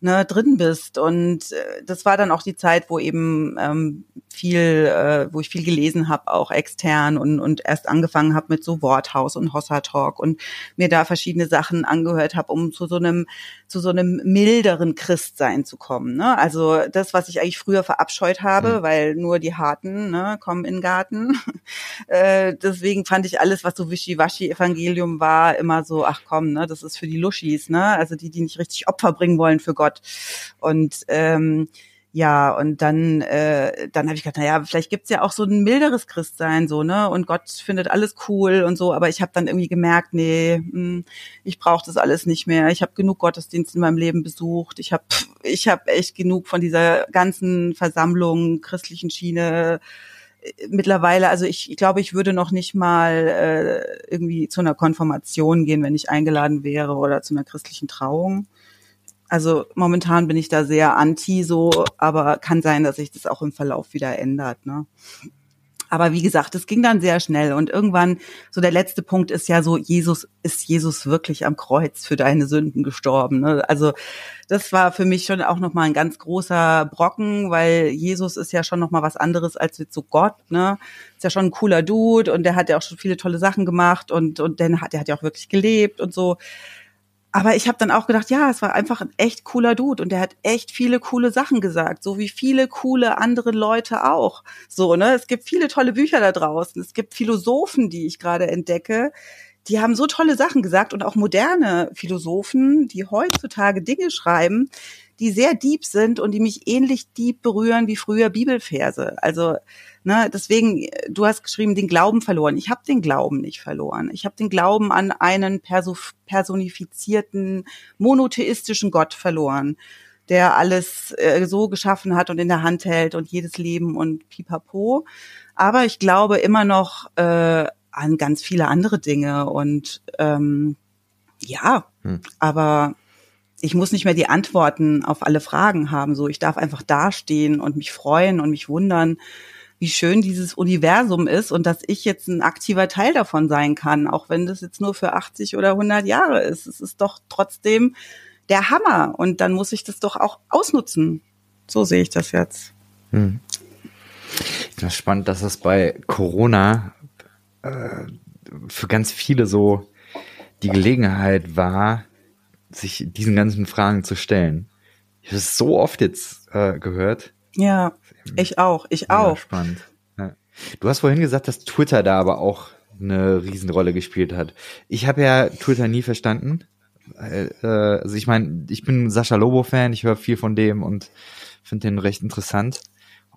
ne, drin bist. Und äh, das war dann auch die Zeit, wo eben ähm, viel, äh, wo ich viel gelesen habe, auch extern und, und erst angefangen habe mit so Worthaus und Hossa Talk und mir da verschiedene Sachen angehört habe, um zu so einem zu so einem milderen Christsein zu kommen. Ne? Also das, was ich eigentlich früher verabscheut habe, mhm. weil nur die Harten ne, kommen in den Garten. äh, deswegen fand ich alles, was so Wischiwaschi-Evangelium war, immer so, ach komm, ne, das ist für die Luschis, ne? Also die, die nicht richtig Opfer bringen wollen für Gott. Und ähm, ja, und dann, äh, dann habe ich gedacht, na ja, vielleicht gibt's ja auch so ein milderes Christsein, so, ne? Und Gott findet alles cool und so, aber ich habe dann irgendwie gemerkt, nee, mh, hm, ich brauche das alles nicht mehr. Ich habe genug Gottesdienst in meinem Leben besucht. Ich habe ich hab echt genug von dieser ganzen Versammlung, christlichen Schiene äh, mittlerweile, also ich, ich glaube, ich würde noch nicht mal äh, irgendwie zu einer Konfirmation gehen, wenn ich eingeladen wäre oder zu einer christlichen Trauung. Also momentan bin ich da sehr anti so, aber kann sein, dass sich das auch im Verlauf wieder ändert. Ne? Aber wie gesagt, es ging dann sehr schnell und irgendwann, so der letzte Punkt ist ja so, Jesus, ist Jesus wirklich am Kreuz für deine Sünden gestorben? Ne? Also das war für mich schon auch nochmal ein ganz großer Brocken, weil Jesus ist ja schon nochmal was anderes als jetzt so Gott, ne? Ist ja schon ein cooler Dude und der hat ja auch schon viele tolle Sachen gemacht und, und der hat, der hat ja auch wirklich gelebt und so aber ich habe dann auch gedacht, ja, es war einfach ein echt cooler Dude und der hat echt viele coole Sachen gesagt, so wie viele coole andere Leute auch. So, ne? Es gibt viele tolle Bücher da draußen. Es gibt Philosophen, die ich gerade entdecke, die haben so tolle Sachen gesagt und auch moderne Philosophen, die heutzutage Dinge schreiben, die sehr deep sind und die mich ähnlich deep berühren wie früher Bibelverse. Also Ne, deswegen, du hast geschrieben, den Glauben verloren. Ich habe den Glauben nicht verloren. Ich habe den Glauben an einen personifizierten, monotheistischen Gott verloren, der alles äh, so geschaffen hat und in der Hand hält und jedes Leben und pipapo. Aber ich glaube immer noch äh, an ganz viele andere Dinge und ähm, ja, hm. aber ich muss nicht mehr die Antworten auf alle Fragen haben. So, ich darf einfach dastehen und mich freuen und mich wundern, wie schön dieses Universum ist und dass ich jetzt ein aktiver Teil davon sein kann, auch wenn das jetzt nur für 80 oder 100 Jahre ist. Es ist doch trotzdem der Hammer und dann muss ich das doch auch ausnutzen. So sehe ich das jetzt. Hm. Das ist spannend, dass es bei Corona äh, für ganz viele so die Gelegenheit war, sich diesen ganzen Fragen zu stellen. Ich habe es so oft jetzt äh, gehört. Ja, ich auch, ich auch. Ja, spannend. Ja. Du hast vorhin gesagt, dass Twitter da aber auch eine Riesenrolle gespielt hat. Ich habe ja Twitter nie verstanden. Äh, also ich meine, ich bin Sascha Lobo-Fan, ich höre viel von dem und finde den recht interessant.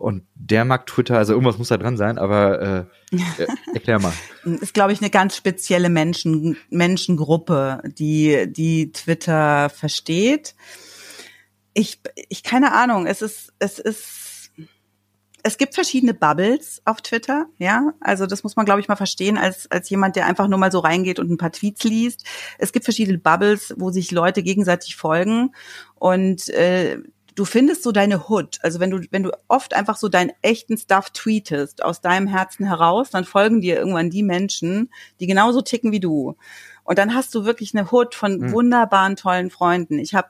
Und der mag Twitter, also irgendwas muss da dran sein, aber äh, äh erklär mal. ist, glaube ich, eine ganz spezielle Menschen, Menschengruppe, die, die Twitter versteht. Ich, ich, keine Ahnung, es ist, es ist, es gibt verschiedene Bubbles auf Twitter, ja. Also das muss man, glaube ich, mal verstehen, als, als jemand, der einfach nur mal so reingeht und ein paar Tweets liest. Es gibt verschiedene Bubbles, wo sich Leute gegenseitig folgen. Und äh, du findest so deine Hood. Also wenn du, wenn du oft einfach so deinen echten Stuff tweetest aus deinem Herzen heraus, dann folgen dir irgendwann die Menschen, die genauso ticken wie du. Und dann hast du wirklich eine Hood von mhm. wunderbaren, tollen Freunden. Ich habe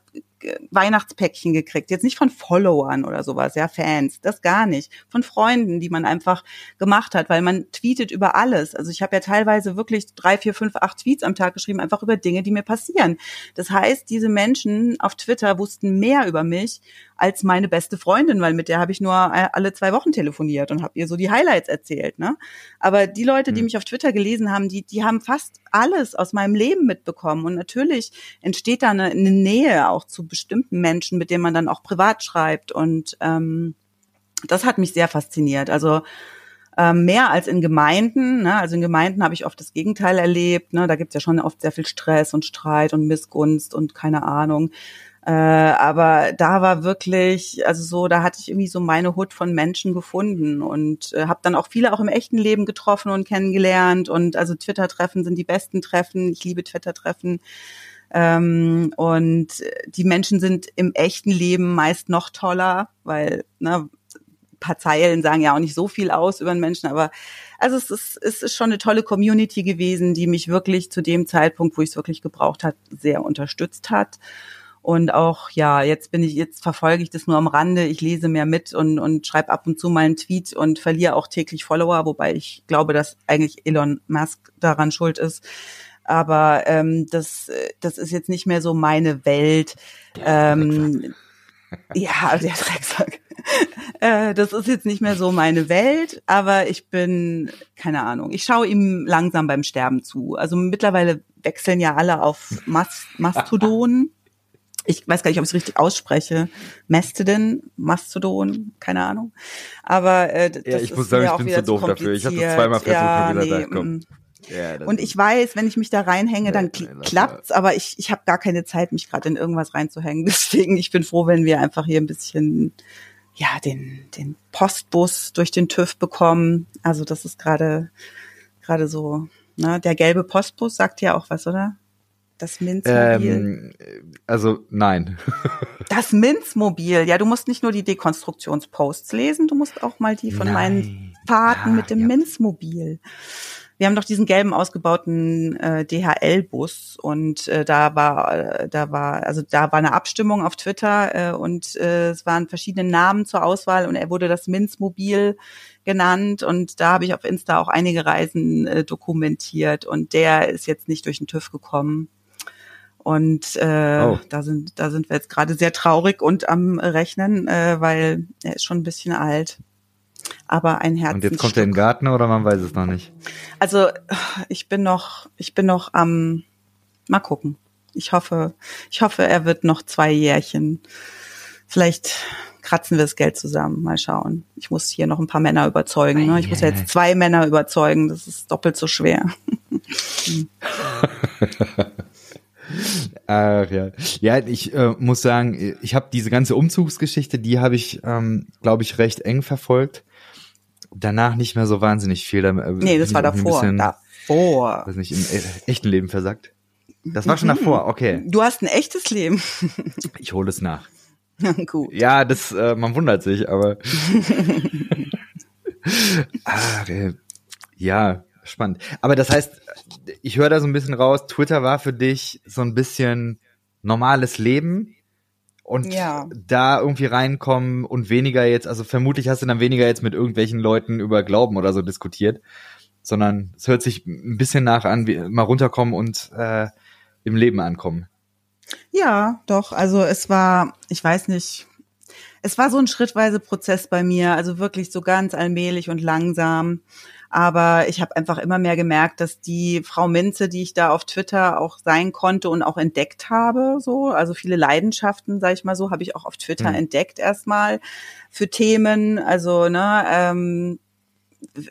Weihnachtspäckchen gekriegt. Jetzt nicht von Followern oder sowas, ja, Fans, das gar nicht. Von Freunden, die man einfach gemacht hat, weil man tweetet über alles. Also ich habe ja teilweise wirklich drei, vier, fünf, acht Tweets am Tag geschrieben, einfach über Dinge, die mir passieren. Das heißt, diese Menschen auf Twitter wussten mehr über mich als meine beste Freundin, weil mit der habe ich nur alle zwei Wochen telefoniert und habe ihr so die Highlights erzählt. Ne? Aber die Leute, die hm. mich auf Twitter gelesen haben, die, die haben fast alles aus meinem Leben mitbekommen. Und natürlich entsteht da eine, eine Nähe auch zu bestimmten Menschen, mit denen man dann auch privat schreibt. Und ähm, das hat mich sehr fasziniert. Also ähm, mehr als in Gemeinden. Ne? Also in Gemeinden habe ich oft das Gegenteil erlebt. Ne? Da gibt es ja schon oft sehr viel Stress und Streit und Missgunst und keine Ahnung. Äh, aber da war wirklich, also so, da hatte ich irgendwie so meine Hut von Menschen gefunden und äh, habe dann auch viele auch im echten Leben getroffen und kennengelernt. Und also Twitter-Treffen sind die besten Treffen. Ich liebe Twitter-Treffen. Ähm, und die Menschen sind im echten Leben meist noch toller, weil ne, paar Zeilen sagen ja auch nicht so viel aus über einen Menschen, aber also es ist, es ist schon eine tolle Community gewesen, die mich wirklich zu dem Zeitpunkt, wo ich es wirklich gebraucht hat, sehr unterstützt hat. Und auch, ja, jetzt bin ich, jetzt verfolge ich das nur am Rande. Ich lese mehr mit und, und schreibe ab und zu mal einen Tweet und verliere auch täglich Follower, wobei ich glaube, dass eigentlich Elon Musk daran schuld ist. Aber ähm, das, das ist jetzt nicht mehr so meine Welt. Ähm, ja, der Drecksack. äh, das ist jetzt nicht mehr so meine Welt, aber ich bin, keine Ahnung, ich schaue ihm langsam beim Sterben zu. Also mittlerweile wechseln ja alle auf Mastodon ich weiß gar nicht, ob ich es richtig ausspreche. Mastodon, Mastodon, keine Ahnung. Aber äh, das ja, ich muss sagen, ich bin zu doof dafür. Ich hatte zweimal versucht, ja, wieder nee, da kommen. Ja, und ich weiß, wenn ich mich da reinhänge, dann nee, klappt's, aber ich, ich habe gar keine Zeit, mich gerade in irgendwas reinzuhängen. Deswegen, ich bin froh, wenn wir einfach hier ein bisschen ja den den Postbus durch den TÜV bekommen. Also das ist gerade gerade so, ne, der gelbe Postbus sagt ja auch was, oder? Das Minzmobil. Ähm, also nein. das Minzmobil. Ja, du musst nicht nur die Dekonstruktionsposts lesen, du musst auch mal die von nein. meinen Fahrten ah, mit dem ja. Minzmobil. Wir haben doch diesen gelben ausgebauten äh, DHL-Bus und äh, da war, äh, da war, also da war eine Abstimmung auf Twitter äh, und äh, es waren verschiedene Namen zur Auswahl und er wurde das Minzmobil genannt und da habe ich auf Insta auch einige Reisen äh, dokumentiert und der ist jetzt nicht durch den TÜV gekommen. Und äh, oh. da sind da sind wir jetzt gerade sehr traurig und am Rechnen, äh, weil er ist schon ein bisschen alt. Aber ein Herz. Und jetzt kommt er in den Garten oder man weiß es noch nicht? Also ich bin noch ich bin noch am mal gucken. Ich hoffe ich hoffe er wird noch zwei Jährchen. Vielleicht kratzen wir das Geld zusammen. Mal schauen. Ich muss hier noch ein paar Männer überzeugen. Ne? Ich muss ja jetzt zwei Männer überzeugen. Das ist doppelt so schwer. Ach ja. Ja, ich äh, muss sagen, ich habe diese ganze Umzugsgeschichte, die habe ich, ähm, glaube ich, recht eng verfolgt. Danach nicht mehr so wahnsinnig viel. Da, äh, nee, das war davor. Bisschen, davor. Weiß nicht, im e echten Leben versagt. Das war schon mhm. davor, okay. Du hast ein echtes Leben. ich hole es nach. Gut. Ja, das, äh, man wundert sich, aber. ah, äh, ja, spannend. Aber das heißt, ich höre da so ein bisschen raus, Twitter war für dich so ein bisschen normales Leben und ja. da irgendwie reinkommen und weniger jetzt, also vermutlich hast du dann weniger jetzt mit irgendwelchen Leuten über Glauben oder so diskutiert, sondern es hört sich ein bisschen nach an, wie mal runterkommen und äh, im Leben ankommen. Ja, doch. Also es war, ich weiß nicht, es war so ein schrittweise Prozess bei mir, also wirklich so ganz allmählich und langsam. Aber ich habe einfach immer mehr gemerkt, dass die Frau Minze, die ich da auf Twitter auch sein konnte und auch entdeckt habe, so, also viele Leidenschaften, sage ich mal so, habe ich auch auf Twitter mhm. entdeckt erstmal für Themen. Also, ne, ähm,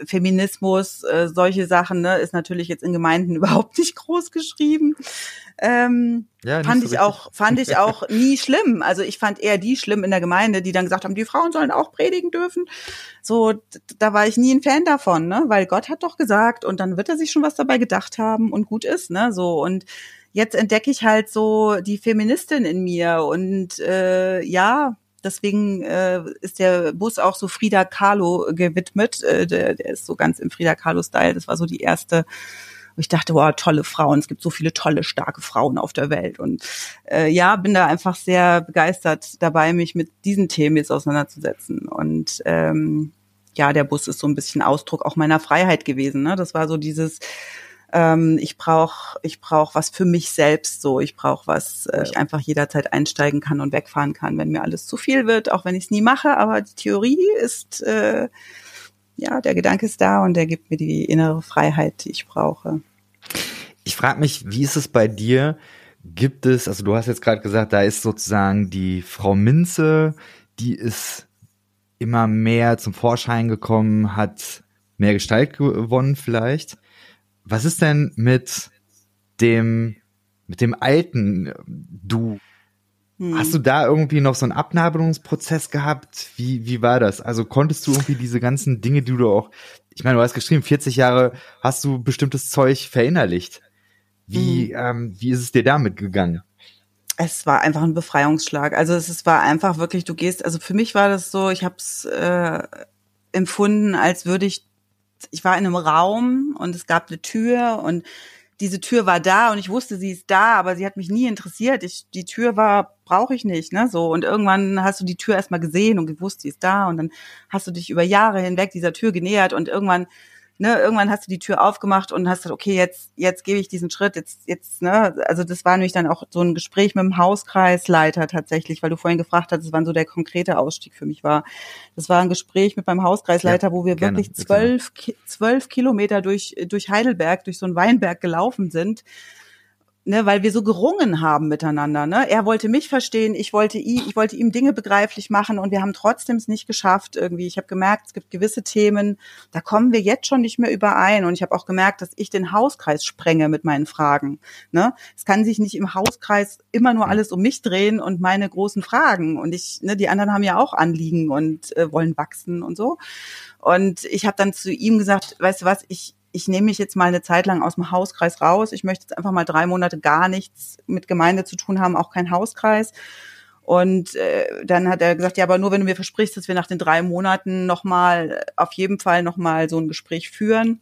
Feminismus, äh, solche Sachen, ne, ist natürlich jetzt in Gemeinden überhaupt nicht groß geschrieben. Ähm, ja, fand so ich auch, fand ich auch nie schlimm. Also ich fand eher die schlimm in der Gemeinde, die dann gesagt haben, die Frauen sollen auch predigen dürfen. So, da war ich nie ein Fan davon, ne, weil Gott hat doch gesagt und dann wird er sich schon was dabei gedacht haben und gut ist, ne, so und jetzt entdecke ich halt so die Feministin in mir und äh, ja, Deswegen äh, ist der Bus auch so Frida Kahlo gewidmet. Äh, der, der ist so ganz im Frida Kahlo-Style. Das war so die erste ich dachte, wow, tolle Frauen, es gibt so viele tolle, starke Frauen auf der Welt. Und äh, ja, bin da einfach sehr begeistert dabei, mich mit diesen Themen jetzt auseinanderzusetzen. Und ähm, ja, der Bus ist so ein bisschen Ausdruck auch meiner Freiheit gewesen. Ne? Das war so dieses, ähm, ich brauche ich brauch was für mich selbst so. Ich brauche was, äh, ich einfach jederzeit einsteigen kann und wegfahren kann, wenn mir alles zu viel wird, auch wenn ich es nie mache. Aber die Theorie ist, äh, ja, der Gedanke ist da und der gibt mir die innere Freiheit, die ich brauche. Ich frage mich, wie ist es bei dir? Gibt es, also du hast jetzt gerade gesagt, da ist sozusagen die Frau Minze, die ist immer mehr zum Vorschein gekommen, hat mehr Gestalt gewonnen vielleicht. Was ist denn mit dem, mit dem alten Du? Hm. Hast du da irgendwie noch so einen Abnabelungsprozess gehabt? Wie, wie war das? Also konntest du irgendwie diese ganzen Dinge, die du auch, ich meine, du hast geschrieben, 40 Jahre hast du bestimmtes Zeug verinnerlicht. Wie, hm. ähm, wie ist es dir damit gegangen? Es war einfach ein Befreiungsschlag. Also es, es war einfach wirklich, du gehst, also für mich war das so, ich habe es äh, empfunden, als würde ich ich war in einem Raum und es gab eine Tür und diese Tür war da und ich wusste, sie ist da, aber sie hat mich nie interessiert. Ich, die Tür war, brauche ich nicht, ne? So. Und irgendwann hast du die Tür erstmal gesehen und gewusst, sie ist da und dann hast du dich über Jahre hinweg dieser Tür genähert und irgendwann ne, irgendwann hast du die Tür aufgemacht und hast gesagt, okay, jetzt, jetzt gebe ich diesen Schritt, jetzt, jetzt, ne, also das war nämlich dann auch so ein Gespräch mit dem Hauskreisleiter tatsächlich, weil du vorhin gefragt hast, wann so der konkrete Ausstieg für mich war. Das war ein Gespräch mit meinem Hauskreisleiter, ja, wo wir gerne, wirklich zwölf, zwölf Kilometer durch, durch Heidelberg, durch so einen Weinberg gelaufen sind ne, weil wir so gerungen haben miteinander. Ne? Er wollte mich verstehen, ich wollte ihn, ich wollte ihm Dinge begreiflich machen und wir haben trotzdem es nicht geschafft irgendwie. Ich habe gemerkt, es gibt gewisse Themen, da kommen wir jetzt schon nicht mehr überein und ich habe auch gemerkt, dass ich den Hauskreis sprenge mit meinen Fragen. Ne? Es kann sich nicht im Hauskreis immer nur alles um mich drehen und meine großen Fragen und ich, ne, die anderen haben ja auch Anliegen und äh, wollen wachsen und so. Und ich habe dann zu ihm gesagt, weißt du was, ich ich nehme mich jetzt mal eine Zeit lang aus dem Hauskreis raus. Ich möchte jetzt einfach mal drei Monate gar nichts mit Gemeinde zu tun haben, auch kein Hauskreis. Und äh, dann hat er gesagt, ja, aber nur wenn du mir versprichst, dass wir nach den drei Monaten nochmal, auf jeden Fall nochmal so ein Gespräch führen.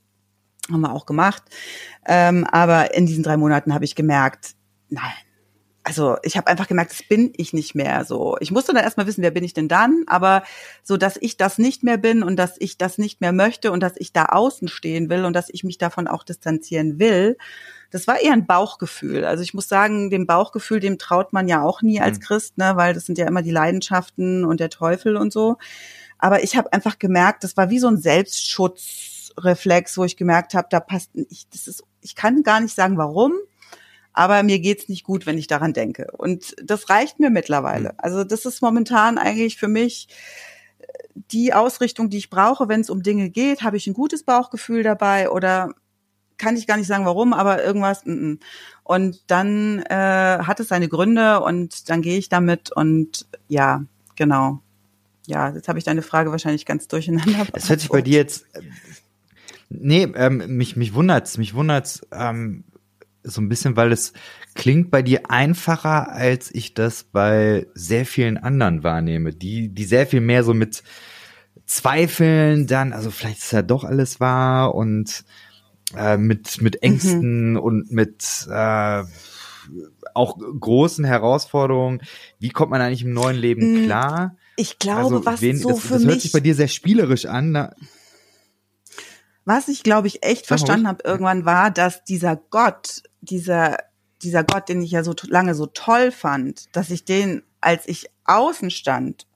Haben wir auch gemacht. Ähm, aber in diesen drei Monaten habe ich gemerkt, nein, also ich habe einfach gemerkt, das bin ich nicht mehr so. Ich musste dann erstmal wissen, wer bin ich denn dann, aber so, dass ich das nicht mehr bin und dass ich das nicht mehr möchte und dass ich da außen stehen will und dass ich mich davon auch distanzieren will, das war eher ein Bauchgefühl. Also ich muss sagen, dem Bauchgefühl, dem traut man ja auch nie als mhm. Christ, ne, weil das sind ja immer die Leidenschaften und der Teufel und so. Aber ich habe einfach gemerkt, das war wie so ein Selbstschutzreflex, wo ich gemerkt habe, da passt ich das ist ich kann gar nicht sagen warum, aber mir geht's nicht gut, wenn ich daran denke. Und das reicht mir mittlerweile. Hm. Also das ist momentan eigentlich für mich die Ausrichtung, die ich brauche, wenn es um Dinge geht. Habe ich ein gutes Bauchgefühl dabei oder kann ich gar nicht sagen, warum, aber irgendwas. M -m. Und dann äh, hat es seine Gründe und dann gehe ich damit und ja, genau. Ja, jetzt habe ich deine Frage wahrscheinlich ganz durcheinander. Es hört sich bei dir jetzt. Äh, nee, ähm, mich, mich wundert's, mich wundert's ähm, so ein bisschen, weil es klingt bei dir einfacher, als ich das bei sehr vielen anderen wahrnehme, die, die sehr viel mehr so mit Zweifeln dann, also vielleicht ist ja doch alles wahr und äh, mit, mit Ängsten mhm. und mit äh, auch großen Herausforderungen. Wie kommt man eigentlich im neuen Leben mm, klar? Ich glaube, also, was wen, so das, für das mich hört sich bei dir sehr spielerisch an. Na, was ich, glaube ich, echt Sag verstanden habe irgendwann war, dass dieser Gott, dieser, dieser Gott, den ich ja so lange so toll fand, dass ich den, als ich außen stand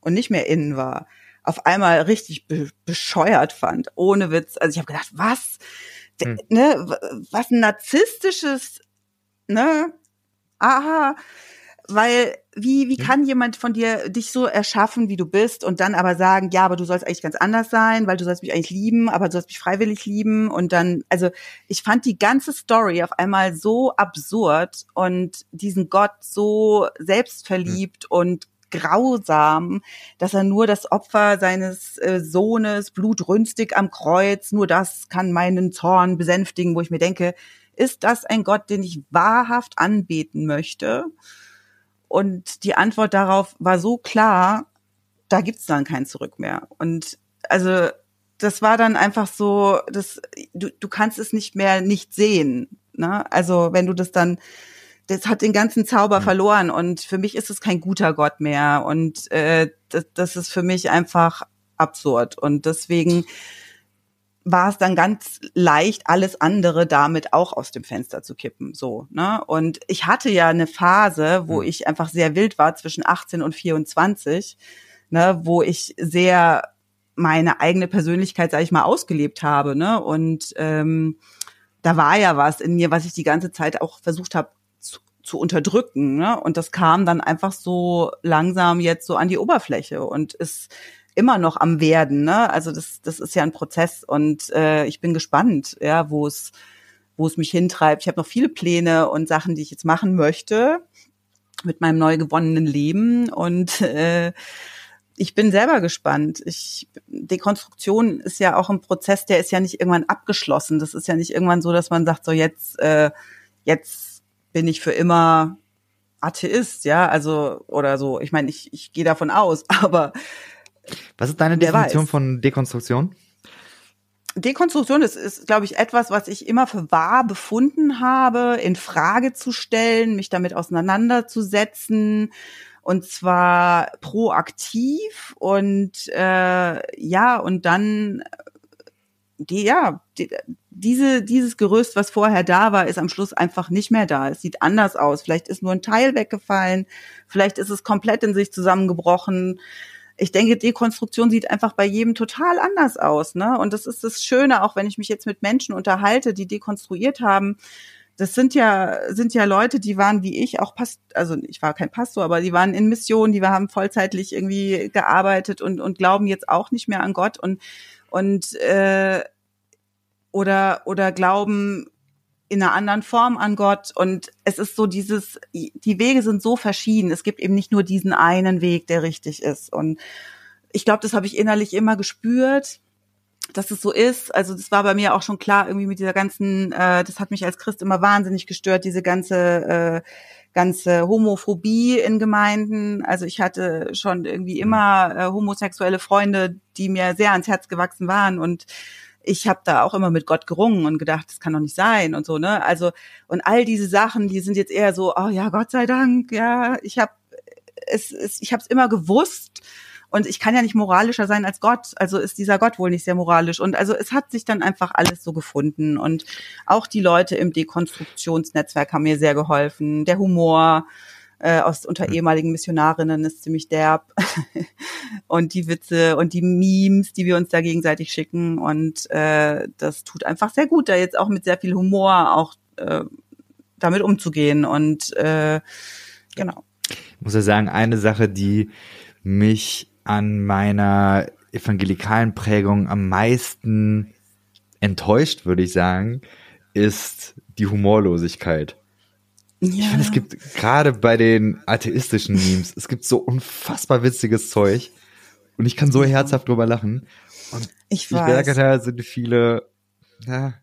und nicht mehr innen war, auf einmal richtig be bescheuert fand, ohne Witz. Also ich habe gedacht, was? Hm. Ne, was ein narzisstisches, ne? Aha, weil wie wie hm. kann jemand von dir dich so erschaffen, wie du bist und dann aber sagen, ja, aber du sollst eigentlich ganz anders sein, weil du sollst mich eigentlich lieben, aber du sollst mich freiwillig lieben und dann also ich fand die ganze Story auf einmal so absurd und diesen Gott so selbstverliebt hm. und grausam, dass er nur das Opfer seines äh, Sohnes blutrünstig am Kreuz, nur das kann meinen Zorn besänftigen, wo ich mir denke, ist das ein Gott, den ich wahrhaft anbeten möchte? Und die Antwort darauf war so klar, da gibt's dann kein Zurück mehr. Und also das war dann einfach so, das, du, du kannst es nicht mehr nicht sehen. Ne? Also wenn du das dann das hat den ganzen Zauber mhm. verloren und für mich ist es kein guter Gott mehr und äh, das, das ist für mich einfach absurd und deswegen war es dann ganz leicht, alles andere damit auch aus dem Fenster zu kippen, so, ne? Und ich hatte ja eine Phase, wo mhm. ich einfach sehr wild war zwischen 18 und 24, ne, wo ich sehr meine eigene Persönlichkeit, sag ich mal, ausgelebt habe, ne? Und ähm, da war ja was in mir, was ich die ganze Zeit auch versucht habe zu unterdrücken. Ne? Und das kam dann einfach so langsam jetzt so an die Oberfläche und ist immer noch am werden. Ne? Also das, das ist ja ein Prozess und äh, ich bin gespannt, ja, wo es, wo es mich hintreibt. Ich habe noch viele Pläne und Sachen, die ich jetzt machen möchte mit meinem neu gewonnenen Leben und äh, ich bin selber gespannt. Ich, Dekonstruktion ist ja auch ein Prozess, der ist ja nicht irgendwann abgeschlossen. Das ist ja nicht irgendwann so, dass man sagt, so jetzt, äh, jetzt bin ich für immer Atheist, ja, also oder so. Ich meine, ich, ich gehe davon aus, aber was ist deine Definition weiß. von Dekonstruktion? Dekonstruktion ist, ist glaube ich, etwas, was ich immer für wahr befunden habe, in Frage zu stellen, mich damit auseinanderzusetzen und zwar proaktiv und äh, ja und dann die ja die, diese, dieses Gerüst, was vorher da war, ist am Schluss einfach nicht mehr da. Es sieht anders aus. Vielleicht ist nur ein Teil weggefallen. Vielleicht ist es komplett in sich zusammengebrochen. Ich denke, Dekonstruktion sieht einfach bei jedem total anders aus, ne? Und das ist das Schöne, auch wenn ich mich jetzt mit Menschen unterhalte, die dekonstruiert haben. Das sind ja, sind ja Leute, die waren wie ich auch Past, also ich war kein Pastor, aber die waren in Mission, die haben vollzeitlich irgendwie gearbeitet und, und glauben jetzt auch nicht mehr an Gott und, und, äh, oder, oder glauben in einer anderen Form an Gott. Und es ist so dieses, die Wege sind so verschieden. Es gibt eben nicht nur diesen einen Weg, der richtig ist. Und ich glaube, das habe ich innerlich immer gespürt, dass es so ist. Also das war bei mir auch schon klar, irgendwie mit dieser ganzen, äh, das hat mich als Christ immer wahnsinnig gestört, diese ganze äh, ganze Homophobie in Gemeinden. Also ich hatte schon irgendwie immer äh, homosexuelle Freunde, die mir sehr ans Herz gewachsen waren und ich habe da auch immer mit Gott gerungen und gedacht, das kann doch nicht sein und so, ne? Also und all diese Sachen, die sind jetzt eher so, oh ja, Gott sei Dank, ja, ich habe es, es ich habe es immer gewusst und ich kann ja nicht moralischer sein als Gott, also ist dieser Gott wohl nicht sehr moralisch. Und also es hat sich dann einfach alles so gefunden. Und auch die Leute im Dekonstruktionsnetzwerk haben mir sehr geholfen, der Humor, äh, aus unter hm. ehemaligen Missionarinnen ist ziemlich derb. und die Witze und die Memes, die wir uns da gegenseitig schicken. Und äh, das tut einfach sehr gut, da jetzt auch mit sehr viel Humor auch äh, damit umzugehen und äh, genau. Ich muss ja sagen, eine Sache, die mich an meiner evangelikalen Prägung am meisten enttäuscht, würde ich sagen, ist die Humorlosigkeit. Ja. Ich finde, es gibt gerade bei den atheistischen Memes, es gibt so unfassbar witziges Zeug und ich kann so herzhaft drüber lachen. Und ich, ich merke, da sind viele, ja,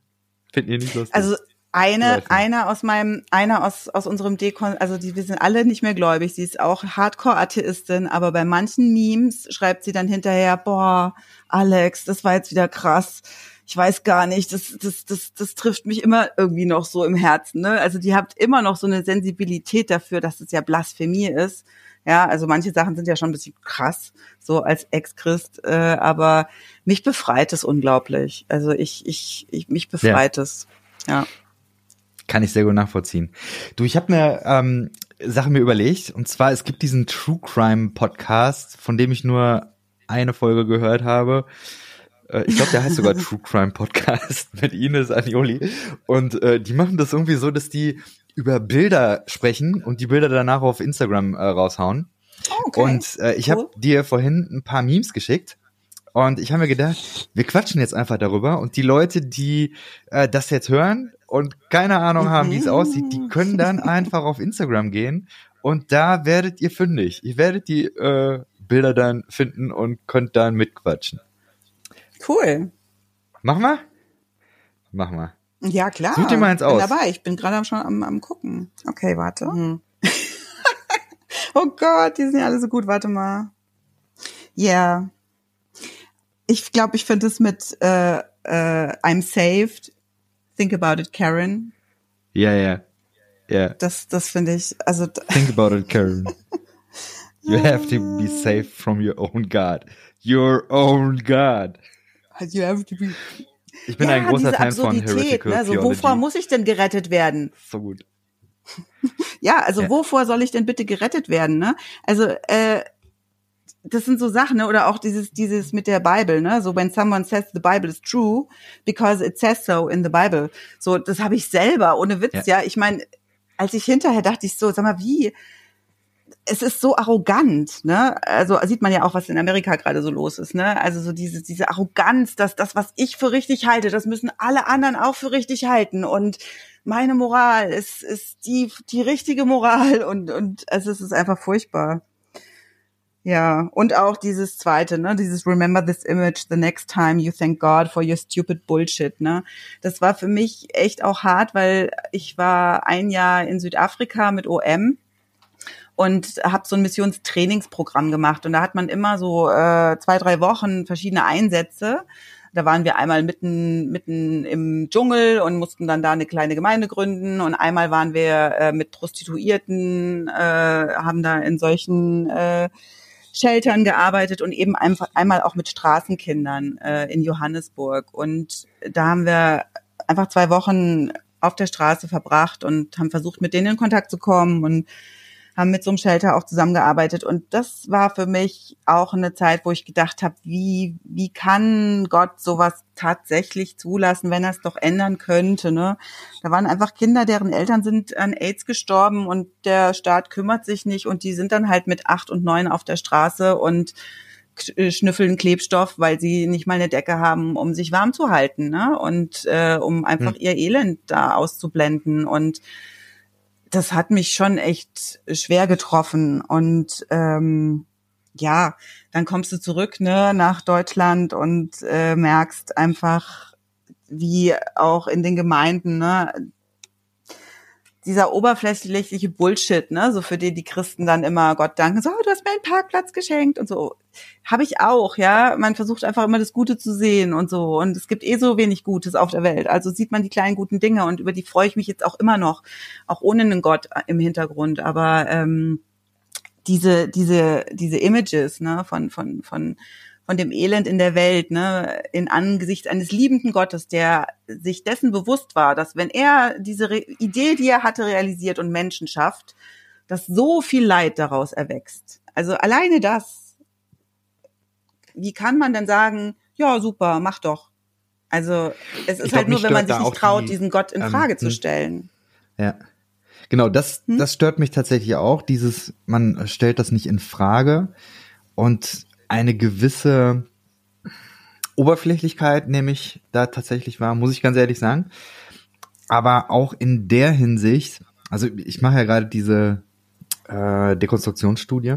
finden ihr nicht lustig. Also eine, einer aus meinem, einer aus, aus unserem Dekon, also die, wir sind alle nicht mehr gläubig. Sie ist auch Hardcore-Atheistin, aber bei manchen Memes schreibt sie dann hinterher, boah, Alex, das war jetzt wieder krass. Ich weiß gar nicht, das, das, das, das trifft mich immer irgendwie noch so im Herzen. Ne? Also die habt immer noch so eine Sensibilität dafür, dass es ja Blasphemie ist. Ja, also manche Sachen sind ja schon ein bisschen krass, so als Ex-Christ, äh, aber mich befreit es unglaublich. Also ich, ich, ich mich befreit ja. es. Ja. Kann ich sehr gut nachvollziehen. Du, ich habe mir ähm, Sachen mir überlegt, und zwar, es gibt diesen True Crime Podcast, von dem ich nur eine Folge gehört habe. Äh, ich glaube, der heißt sogar True Crime Podcast mit Ines Anioli. Und äh, die machen das irgendwie so, dass die über Bilder sprechen und die Bilder danach auf Instagram äh, raushauen. Okay. Und äh, ich cool. habe dir vorhin ein paar Memes geschickt. Und ich habe mir gedacht, wir quatschen jetzt einfach darüber. Und die Leute, die äh, das jetzt hören, und keine Ahnung haben, wie es aussieht, die können dann einfach auf Instagram gehen und da werdet ihr fündig. Ihr werdet die äh, Bilder dann finden und könnt dann mitquatschen. Cool. Mach mal? Mach mal. Ja, klar. Such dir mal eins aus. Ich bin dabei. Ich bin gerade schon am, am gucken. Okay, warte. Hm. oh Gott, die sind ja alle so gut. Warte mal. Ja. Yeah. Ich glaube, ich finde es mit äh, äh, I'm saved Think About It, Karen. Ja, ja. Ja. Das, das finde ich, also. Think about it, Karen. You have to be safe from your own God. Your own God. You have to be. Ich bin ja, ein großer Fan von Heretical ne? also, Wovor muss ich denn gerettet werden? So gut. ja, also ja. wovor soll ich denn bitte gerettet werden? Ne? Also äh, das sind so Sachen, ne? oder auch dieses, dieses mit der Bible, ne? So when someone says the Bible is true because it says so in the Bible. So, das habe ich selber, ohne Witz, ja. ja. Ich meine, als ich hinterher dachte ich so, sag mal, wie? Es ist so arrogant, ne? Also sieht man ja auch, was in Amerika gerade so los ist, ne? Also so diese, diese Arroganz, dass das, was ich für richtig halte, das müssen alle anderen auch für richtig halten. Und meine Moral ist, ist die, die richtige Moral und, und also es ist einfach furchtbar. Ja, und auch dieses zweite, ne, dieses Remember this image the next time you thank God for your stupid bullshit, ne. Das war für mich echt auch hart, weil ich war ein Jahr in Südafrika mit OM und habe so ein Missionstrainingsprogramm gemacht und da hat man immer so äh, zwei, drei Wochen verschiedene Einsätze. Da waren wir einmal mitten, mitten im Dschungel und mussten dann da eine kleine Gemeinde gründen. Und einmal waren wir äh, mit Prostituierten, äh, haben da in solchen äh, Sheltern gearbeitet und eben einfach einmal auch mit Straßenkindern äh, in Johannesburg. Und da haben wir einfach zwei Wochen auf der Straße verbracht und haben versucht, mit denen in Kontakt zu kommen und haben mit so einem Shelter auch zusammengearbeitet. Und das war für mich auch eine Zeit, wo ich gedacht habe, wie, wie kann Gott sowas tatsächlich zulassen, wenn er es doch ändern könnte. Ne? Da waren einfach Kinder, deren Eltern sind an AIDS gestorben und der Staat kümmert sich nicht und die sind dann halt mit acht und neun auf der Straße und äh, schnüffeln Klebstoff, weil sie nicht mal eine Decke haben, um sich warm zu halten, ne? Und äh, um einfach hm. ihr Elend da auszublenden. Und das hat mich schon echt schwer getroffen. Und ähm, ja, dann kommst du zurück ne, nach Deutschland und äh, merkst einfach, wie auch in den Gemeinden, ne, dieser oberflächliche Bullshit, ne, so für den die Christen dann immer Gott danken, so, oh, du hast mir einen Parkplatz geschenkt und so. Habe ich auch, ja. Man versucht einfach immer das Gute zu sehen und so. Und es gibt eh so wenig Gutes auf der Welt. Also sieht man die kleinen guten Dinge und über die freue ich mich jetzt auch immer noch, auch ohne einen Gott im Hintergrund. Aber ähm, diese, diese, diese Images, ne, von, von, von, von dem Elend in der Welt, ne, in Angesicht eines liebenden Gottes, der sich dessen bewusst war, dass wenn er diese Re Idee, die er hatte, realisiert und Menschen schafft, dass so viel Leid daraus erwächst. Also alleine das. Wie kann man denn sagen, ja, super, mach doch. Also, es ist halt nur, wenn man sich nicht traut, die, diesen Gott in ähm, Frage ähm, zu stellen. Ja. Genau, das, hm? das stört mich tatsächlich auch. Dieses, man stellt das nicht in Frage und eine gewisse Oberflächlichkeit nehme ich da tatsächlich wahr, muss ich ganz ehrlich sagen. Aber auch in der Hinsicht, also ich mache ja gerade diese äh, Dekonstruktionsstudie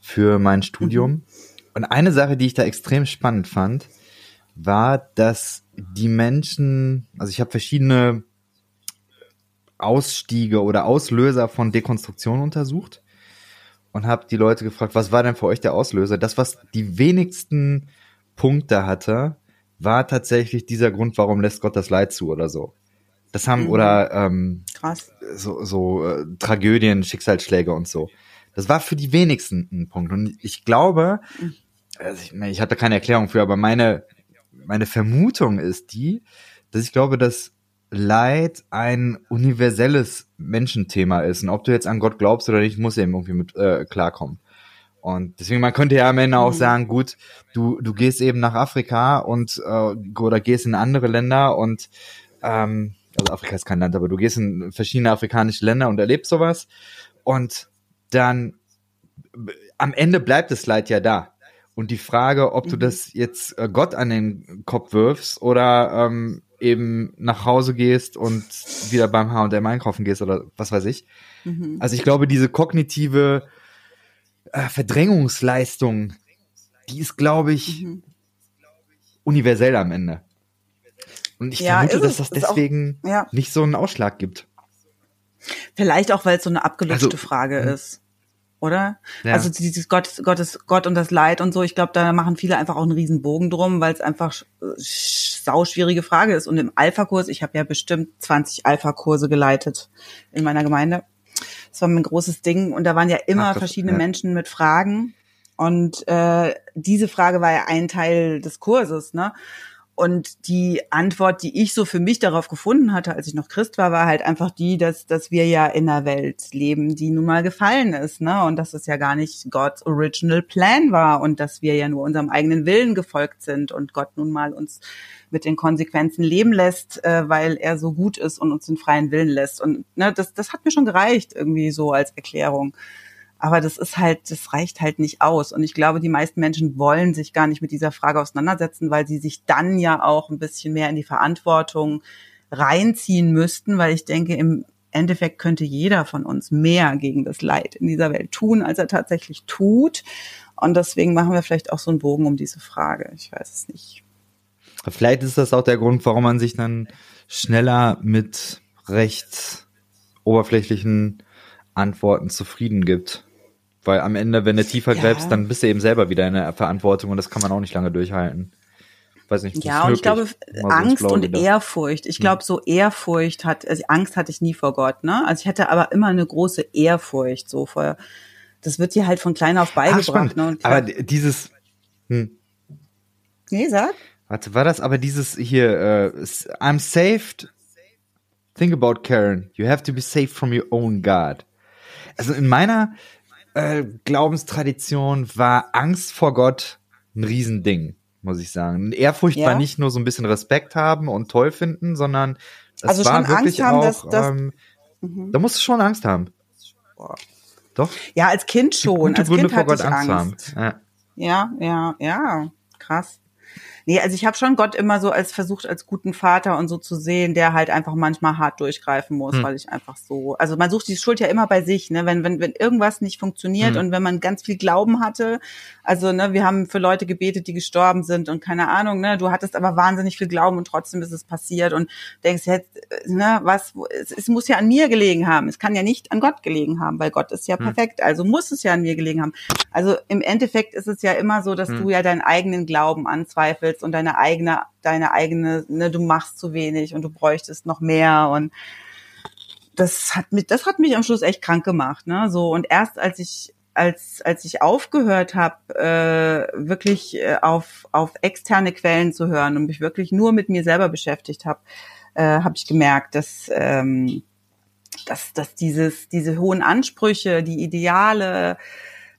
für mein Studium. Mhm. Und eine Sache, die ich da extrem spannend fand, war, dass die Menschen, also ich habe verschiedene Ausstiege oder Auslöser von Dekonstruktion untersucht und habe die Leute gefragt, was war denn für euch der Auslöser? Das, was die wenigsten Punkte hatte, war tatsächlich dieser Grund, warum lässt Gott das Leid zu oder so. Das haben, mhm. oder ähm, Krass. so, so äh, Tragödien, Schicksalsschläge und so. Das war für die wenigsten ein Punkt. Und ich glaube, mhm. also ich, ich habe da keine Erklärung für, aber meine, meine Vermutung ist die, dass ich glaube, dass Leid ein universelles Menschenthema ist. Und ob du jetzt an Gott glaubst oder nicht, muss eben irgendwie mit äh, klarkommen. Und deswegen, man könnte ja am Ende auch mhm. sagen, gut, du, du gehst eben nach Afrika und äh, oder gehst in andere Länder und ähm, also Afrika ist kein Land, aber du gehst in verschiedene afrikanische Länder und erlebst sowas und dann am Ende bleibt das Leid ja da. Und die Frage, ob du mhm. das jetzt äh, Gott an den Kopf wirfst oder ähm, eben nach Hause gehst und wieder beim H&M einkaufen gehst oder was weiß ich. Mhm. Also ich glaube, diese kognitive äh, Verdrängungsleistung, die ist, glaube ich, mhm. universell am Ende. Und ich ja, vermute, dass das deswegen auch, ja. nicht so einen Ausschlag gibt. Vielleicht auch, weil es so eine abgelutschte also, Frage ist. Oder? Ja. Also dieses Gott, Gottes, Gott und das Leid und so, ich glaube, da machen viele einfach auch einen riesen Bogen drum, weil es einfach sau schwierige Frage ist. Und im Alpha-Kurs, ich habe ja bestimmt 20 Alpha-Kurse geleitet in meiner Gemeinde. Das war ein großes Ding und da waren ja immer Ach, das, verschiedene ja. Menschen mit Fragen. Und äh, diese Frage war ja ein Teil des Kurses, ne? Und die Antwort, die ich so für mich darauf gefunden hatte, als ich noch Christ war, war halt einfach die, dass, dass wir ja in einer Welt leben, die nun mal gefallen ist, ne? Und dass es ja gar nicht God's Original Plan war und dass wir ja nur unserem eigenen Willen gefolgt sind und Gott nun mal uns mit den Konsequenzen leben lässt, äh, weil er so gut ist und uns den freien Willen lässt. Und ne, das, das hat mir schon gereicht, irgendwie so als Erklärung. Aber das ist halt, das reicht halt nicht aus. Und ich glaube, die meisten Menschen wollen sich gar nicht mit dieser Frage auseinandersetzen, weil sie sich dann ja auch ein bisschen mehr in die Verantwortung reinziehen müssten, weil ich denke, im Endeffekt könnte jeder von uns mehr gegen das Leid in dieser Welt tun, als er tatsächlich tut. Und deswegen machen wir vielleicht auch so einen Bogen um diese Frage. Ich weiß es nicht. Vielleicht ist das auch der Grund, warum man sich dann schneller mit recht oberflächlichen Antworten zufrieden gibt. Weil am Ende, wenn du tiefer ja. gräbst, dann bist du eben selber wieder in der Verantwortung und das kann man auch nicht lange durchhalten. Weiß nicht. Ja, und ich glaube, Angst und wieder. Ehrfurcht. Ich glaube, so Ehrfurcht hat, also Angst hatte ich nie vor Gott, ne? Also ich hatte aber immer eine große Ehrfurcht so vor. Das wird dir halt von klein auf beigebracht, Ach, ne? Aber dieses, hm. Nee, sag. Warte, war das aber dieses hier, uh, I'm saved. Think about Karen. You have to be safe from your own God. Also in meiner, äh, Glaubenstradition war Angst vor Gott ein Riesending, muss ich sagen. Ehrfurcht ja. war nicht nur so ein bisschen Respekt haben und toll finden, sondern es also war wirklich haben, auch, dass, dass, ähm, mhm. da musst du schon Angst haben. Boah. Doch? Ja, als Kind schon. Gute als Gründe kind vor Gott Angst, Angst haben. Ja. ja, ja, ja, krass. Nee, also ich habe schon Gott immer so als versucht als guten Vater und so zu sehen, der halt einfach manchmal hart durchgreifen muss, hm. weil ich einfach so, also man sucht die Schuld ja immer bei sich, ne, wenn wenn wenn irgendwas nicht funktioniert hm. und wenn man ganz viel Glauben hatte, also ne, wir haben für Leute gebetet, die gestorben sind und keine Ahnung, ne, du hattest aber wahnsinnig viel Glauben und trotzdem ist es passiert und denkst jetzt, ne, was es, es muss ja an mir gelegen haben, es kann ja nicht an Gott gelegen haben, weil Gott ist ja hm. perfekt, also muss es ja an mir gelegen haben. Also im Endeffekt ist es ja immer so, dass hm. du ja deinen eigenen Glauben anzweifelst willst und deine eigene, deine eigene, ne, du machst zu wenig und du bräuchtest noch mehr und das hat mich, das hat mich am Schluss echt krank gemacht, ne? So und erst als ich als als ich aufgehört habe, äh, wirklich äh, auf auf externe Quellen zu hören und mich wirklich nur mit mir selber beschäftigt habe, äh, habe ich gemerkt, dass ähm, dass dass dieses diese hohen Ansprüche, die Ideale,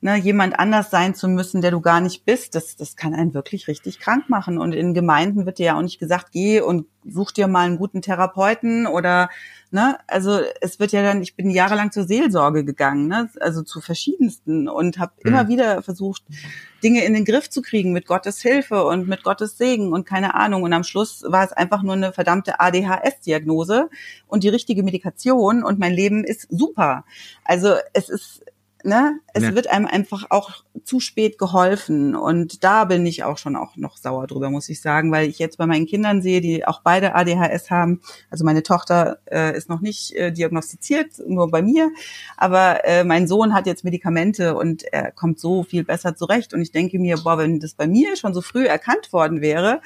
ne, jemand anders sein zu müssen, der du gar nicht bist, das, das kann einen wirklich richtig krank machen. Und in Gemeinden wird dir ja auch nicht gesagt, geh und such dir mal einen guten Therapeuten oder ne, also es wird ja dann, ich bin jahrelang zur Seelsorge gegangen, ne, also zu verschiedensten und habe mhm. immer wieder versucht, Dinge in den Griff zu kriegen mit Gottes Hilfe und mit Gottes Segen und keine Ahnung. Und am Schluss war es einfach nur eine verdammte ADHS-Diagnose und die richtige Medikation und mein Leben ist super. Also es ist ne, es ja. wird einem einfach auch zu spät geholfen und da bin ich auch schon auch noch sauer drüber, muss ich sagen, weil ich jetzt bei meinen Kindern sehe, die auch beide ADHS haben. Also meine Tochter äh, ist noch nicht äh, diagnostiziert, nur bei mir, aber äh, mein Sohn hat jetzt Medikamente und er kommt so viel besser zurecht und ich denke mir, boah, wenn das bei mir schon so früh erkannt worden wäre,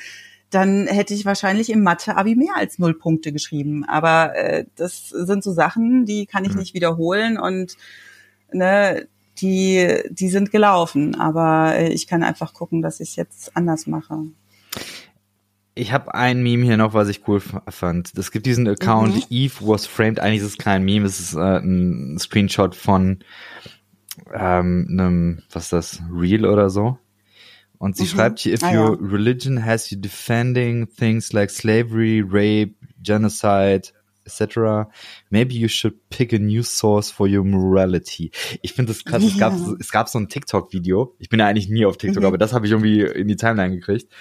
dann hätte ich wahrscheinlich im Mathe-Abi mehr als null Punkte geschrieben. Aber äh, das sind so Sachen, die kann ich nicht wiederholen und ne, die, die sind gelaufen, aber ich kann einfach gucken, dass ich es jetzt anders mache. Ich habe ein Meme hier noch, was ich cool fand. Es gibt diesen Account mhm. Eve was framed. Eigentlich ist es kein Meme, es ist äh, ein Screenshot von ähm, einem, was ist das, Real oder so. Und sie mhm. schreibt hier, if ah, your ja. religion has you defending things like slavery, rape, genocide, etc. Maybe you should pick a new source for your morality. Ich finde das krass. Yeah. Es, gab, es gab so ein TikTok-Video. Ich bin ja eigentlich nie auf TikTok, mhm. aber das habe ich irgendwie in die Timeline gekriegt.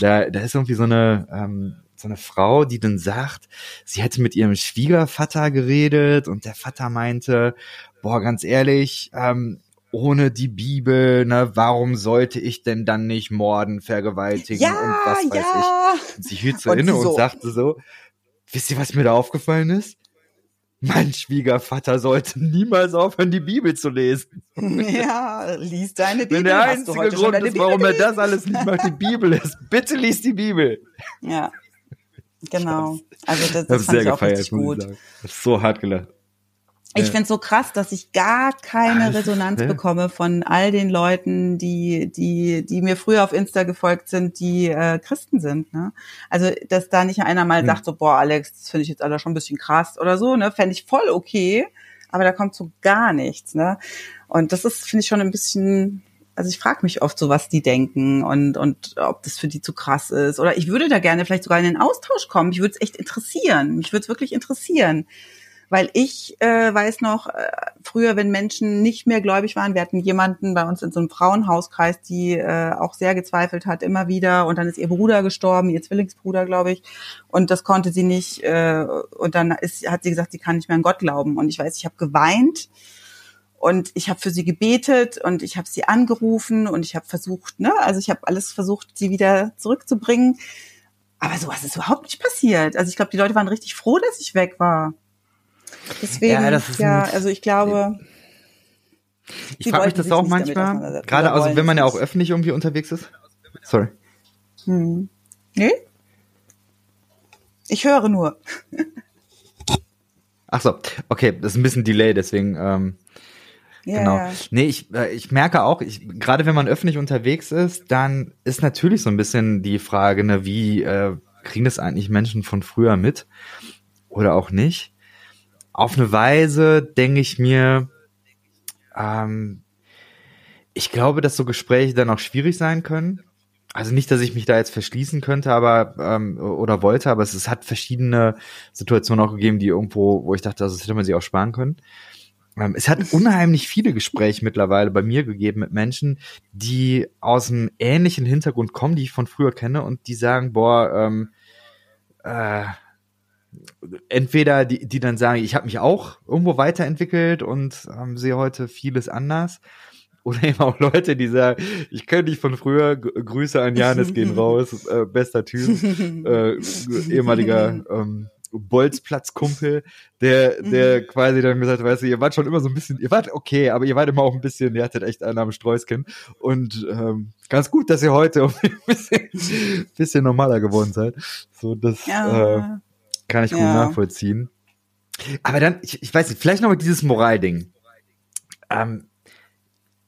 Da, da ist irgendwie so eine, ähm, so eine Frau, die dann sagt, sie hätte mit ihrem Schwiegervater geredet und der Vater meinte, boah, ganz ehrlich, ähm, ohne die Bibel, ne, warum sollte ich denn dann nicht morden, vergewaltigen ja, und was weiß ja. ich. Und sie hielt so inne und sagte so, Wisst ihr, was mir da aufgefallen ist? Mein Schwiegervater sollte niemals aufhören, die Bibel zu lesen. Ja, lies deine Bibel. Wenn der einzige Grund ist, warum er das alles nicht macht, die Bibel ist. Bitte lies die Bibel. Ja, genau. Also das, das fand ich auch gefeiert, richtig gut. Ich so hart gelacht. Ich finde es so krass, dass ich gar keine Resonanz bekomme von all den Leuten, die, die, die mir früher auf Insta gefolgt sind, die äh, Christen sind. Ne? Also, dass da nicht einer mal ja. sagt, so, boah, Alex, das finde ich jetzt alle schon ein bisschen krass oder so, ne? Fände ich voll okay, aber da kommt so gar nichts, ne? Und das ist, finde ich, schon ein bisschen, also ich frage mich oft so, was die denken und, und ob das für die zu krass ist. Oder ich würde da gerne vielleicht sogar in den Austausch kommen. Mich würde es echt interessieren. Mich würde es wirklich interessieren weil ich äh, weiß noch, äh, früher, wenn Menschen nicht mehr gläubig waren, wir hatten jemanden bei uns in so einem Frauenhauskreis, die äh, auch sehr gezweifelt hat, immer wieder. Und dann ist ihr Bruder gestorben, ihr Zwillingsbruder, glaube ich. Und das konnte sie nicht. Äh, und dann ist, hat sie gesagt, sie kann nicht mehr an Gott glauben. Und ich weiß, ich habe geweint. Und ich habe für sie gebetet und ich habe sie angerufen und ich habe versucht, ne, also ich habe alles versucht, sie wieder zurückzubringen. Aber sowas ist überhaupt nicht passiert. Also ich glaube, die Leute waren richtig froh, dass ich weg war. Deswegen, ja, ja also ich glaube. Ich frage mich das auch manchmal, gerade also wenn man ja auch öffentlich irgendwie unterwegs ist. Sorry. Hm. Nee? Ich höre nur. Ach so, okay, das ist ein bisschen Delay, deswegen ähm, ja, genau. Nee, ich, äh, ich merke auch, ich, gerade wenn man öffentlich unterwegs ist, dann ist natürlich so ein bisschen die Frage, ne, wie äh, kriegen das eigentlich Menschen von früher mit oder auch nicht? Auf eine Weise denke ich mir, ähm, ich glaube, dass so Gespräche dann auch schwierig sein können. Also nicht, dass ich mich da jetzt verschließen könnte, aber ähm, oder wollte, aber es, es hat verschiedene Situationen auch gegeben, die irgendwo, wo ich dachte, also, das hätte man sich auch sparen können. Ähm, es hat unheimlich viele Gespräche mittlerweile bei mir gegeben mit Menschen, die aus einem ähnlichen Hintergrund kommen, die ich von früher kenne und die sagen, boah, ähm, äh, entweder die, die dann sagen, ich habe mich auch irgendwo weiterentwickelt und ähm, sehe heute vieles anders. Oder eben auch Leute, die sagen, ich kenne dich von früher, Grüße an Janis gehen raus, äh, bester Typ, äh, ehemaliger ähm, Bolzplatzkumpel, der, der mhm. quasi dann gesagt, weißt du, ihr wart schon immer so ein bisschen, ihr wart okay, aber ihr wart immer auch ein bisschen, ihr hattet echt einen am Sträußchen. Und ähm, ganz gut, dass ihr heute ein bisschen, bisschen normaler geworden seid. So, das ja. äh, kann ich gut ja. nachvollziehen. Aber dann, ich, ich weiß nicht, vielleicht noch mal dieses Moralding. Ähm,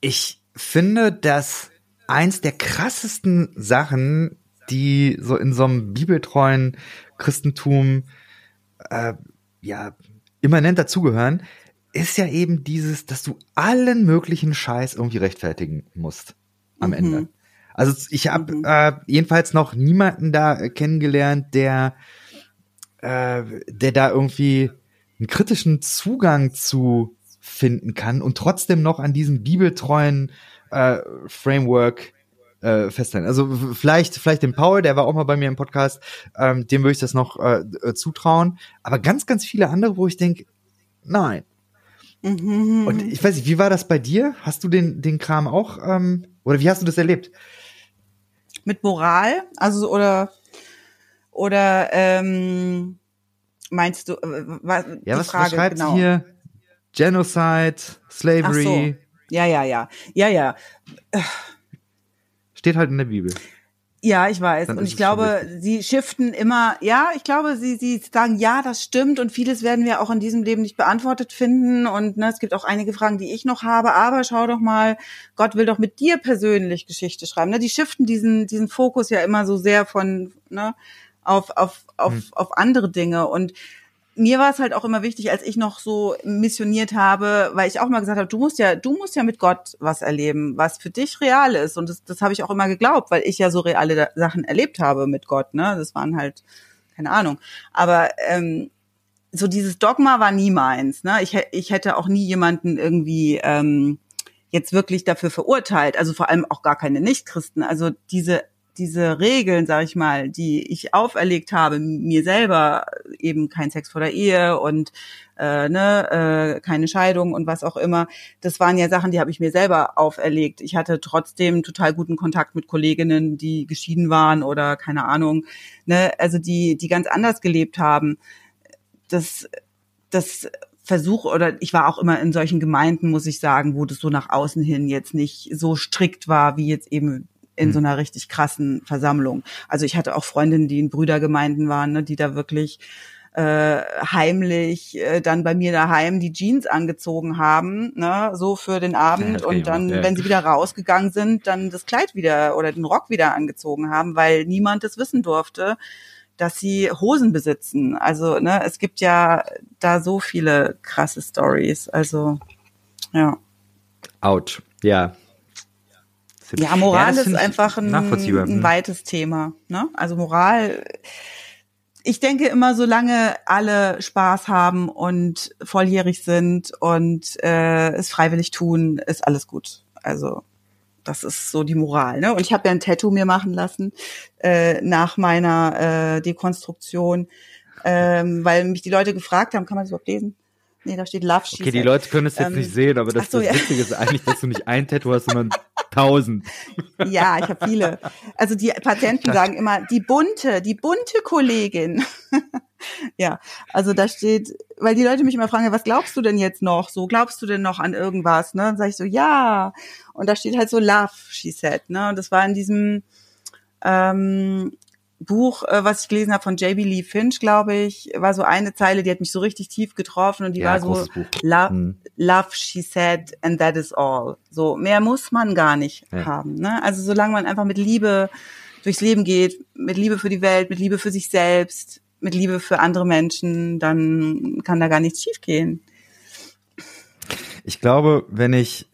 ich finde, dass eins der krassesten Sachen, die so in so einem bibeltreuen Christentum äh, ja immanent dazugehören, ist ja eben dieses, dass du allen möglichen Scheiß irgendwie rechtfertigen musst am mhm. Ende. Also ich habe mhm. äh, jedenfalls noch niemanden da kennengelernt, der, äh, der da irgendwie einen kritischen Zugang zu finden kann und trotzdem noch an diesem bibeltreuen äh, Framework äh, festhalten. Also vielleicht, vielleicht den Paul, der war auch mal bei mir im Podcast, ähm, dem würde ich das noch äh, äh, zutrauen. Aber ganz, ganz viele andere, wo ich denke, nein. Mhm. Und ich weiß nicht, wie war das bei dir? Hast du den, den Kram auch, ähm, oder wie hast du das erlebt? Mit Moral, also oder oder ähm, meinst du? Äh, was, ja, was, Frage, was schreibt genau. hier? Genocide, Slavery. So. Ja, ja, ja, ja, ja. Steht halt in der Bibel. Ja, ich weiß. Dann und ich glaube, sie shiften immer, ja, ich glaube, sie, sie sagen, ja, das stimmt und vieles werden wir auch in diesem Leben nicht beantwortet finden und ne, es gibt auch einige Fragen, die ich noch habe, aber schau doch mal, Gott will doch mit dir persönlich Geschichte schreiben. Ne? Die shiften diesen, diesen Fokus ja immer so sehr von, ne, auf, auf, auf, hm. auf andere Dinge und mir war es halt auch immer wichtig, als ich noch so missioniert habe, weil ich auch mal gesagt habe, du musst ja, du musst ja mit Gott was erleben, was für dich real ist. Und das, das habe ich auch immer geglaubt, weil ich ja so reale Sachen erlebt habe mit Gott. Ne, das waren halt keine Ahnung. Aber ähm, so dieses Dogma war nie meins. Ne, ich, ich hätte auch nie jemanden irgendwie ähm, jetzt wirklich dafür verurteilt. Also vor allem auch gar keine Nichtchristen. Also diese diese Regeln, sage ich mal, die ich auferlegt habe, mir selber eben kein Sex vor der Ehe und äh, ne, äh, keine Scheidung und was auch immer, das waren ja Sachen, die habe ich mir selber auferlegt. Ich hatte trotzdem total guten Kontakt mit Kolleginnen, die geschieden waren oder keine Ahnung, ne, also die die ganz anders gelebt haben. Das das Versuch oder ich war auch immer in solchen Gemeinden, muss ich sagen, wo das so nach außen hin jetzt nicht so strikt war, wie jetzt eben in so mhm. einer richtig krassen Versammlung. Also ich hatte auch Freundinnen, die in Brüdergemeinden waren, ne, die da wirklich äh, heimlich äh, dann bei mir daheim die Jeans angezogen haben, ne, so für den Abend ja, und dann, ja. wenn sie wieder rausgegangen sind, dann das Kleid wieder oder den Rock wieder angezogen haben, weil niemand es wissen durfte, dass sie Hosen besitzen. Also, ne, es gibt ja da so viele krasse Stories. Also, ja. Out. Ja, ja, Moral ja, ist einfach ein, ein mhm. weites Thema. Ne? Also Moral, ich denke immer, solange alle Spaß haben und volljährig sind und äh, es freiwillig tun, ist alles gut. Also das ist so die Moral. Ne? Und ich habe ja ein Tattoo mir machen lassen äh, nach meiner äh, Dekonstruktion, ähm, weil mich die Leute gefragt haben, kann man das überhaupt lesen? Nee, da steht Love She Okay, die Leute können es jetzt ähm, nicht sehen, aber das, so, das ja. Wichtige ist eigentlich, dass du nicht ein Tattoo hast, sondern tausend. Ja, ich habe viele. Also die Patienten sagen immer, die bunte, die bunte Kollegin. ja, also da steht, weil die Leute mich immer fragen, was glaubst du denn jetzt noch? So, glaubst du denn noch an irgendwas? Ne? Dann sage ich so, ja. Und da steht halt so Love, she said. Ne? Und das war in diesem ähm, Buch, äh, was ich gelesen habe von J.B. Lee Finch, glaube ich, war so eine Zeile, die hat mich so richtig tief getroffen und die ja, war so Love, hm. Love, she said, and that is all. So mehr muss man gar nicht ja. haben. Ne? Also solange man einfach mit Liebe durchs Leben geht, mit Liebe für die Welt, mit Liebe für sich selbst, mit Liebe für andere Menschen, dann kann da gar nichts schiefgehen. Ich glaube, wenn ich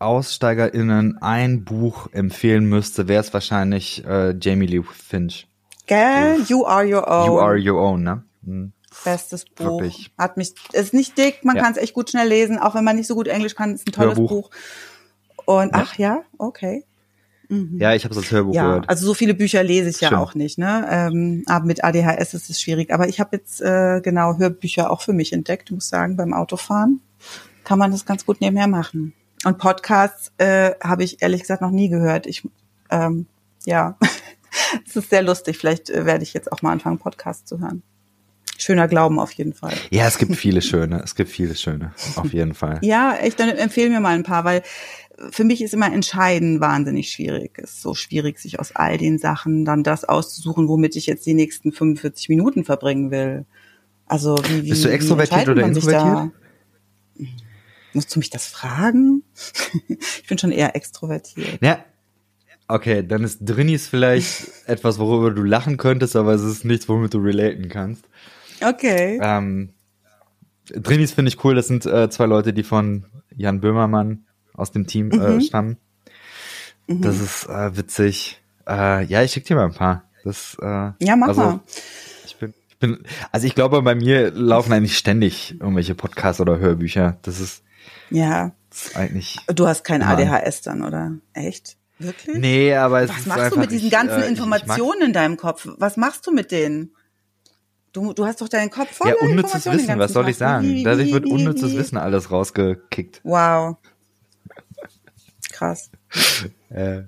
AussteigerInnen ein Buch empfehlen müsste, wäre es wahrscheinlich äh, Jamie Lee Finch. Gell? You are your own. You are your own, ne? Mhm. Bestes Buch. Wirklich. Hat mich, ist nicht dick, man ja. kann es echt gut schnell lesen, auch wenn man nicht so gut Englisch kann, ist ein tolles Hörbuch. Buch. Und ja. ach ja, okay. Mhm. Ja, ich habe es als Hörbuch ja, gehört. Also so viele Bücher lese ich Stimmt. ja auch nicht, ne? Ähm, aber mit ADHS ist es schwierig. Aber ich habe jetzt äh, genau Hörbücher auch für mich entdeckt, muss sagen, beim Autofahren kann man das ganz gut nebenher machen. Und Podcasts äh, habe ich ehrlich gesagt noch nie gehört. Ich ähm, ja, es ist sehr lustig. Vielleicht äh, werde ich jetzt auch mal anfangen, Podcasts zu hören. Schöner Glauben auf jeden Fall. Ja, es gibt viele schöne. Es gibt viele schöne. Auf jeden Fall. ja, ich dann empfehle mir mal ein paar, weil für mich ist immer Entscheiden wahnsinnig schwierig. Es ist so schwierig, sich aus all den Sachen dann das auszusuchen, womit ich jetzt die nächsten 45 Minuten verbringen will. Also wie, wie Bist du extrovertiert oder introvertiert? Musst du mich das fragen? ich bin schon eher extrovertiert. Ja, Okay, dann ist Drinis vielleicht etwas, worüber du lachen könntest, aber es ist nichts, womit du relaten kannst. Okay. Ähm, Drinis finde ich cool. Das sind äh, zwei Leute, die von Jan Böhmermann aus dem Team äh, mhm. äh, stammen. Mhm. Das ist äh, witzig. Äh, ja, ich schicke dir mal ein paar. Das, äh, ja, mach also, mal. Ich bin, ich bin, also ich glaube, bei mir laufen eigentlich ständig irgendwelche Podcasts oder Hörbücher. Das ist ja das ist eigentlich. Du hast kein ADHS dann, oder? Echt? Wirklich? Nee, aber es Was ist machst du mit diesen ganzen äh, Informationen in deinem Kopf? Was machst du mit denen? Du, du hast doch deinen Kopf voll. Ja, unnützes Wissen, was soll ich sagen? Dadurch wird unnützes Wissen alles rausgekickt. Wow. Krass. äh.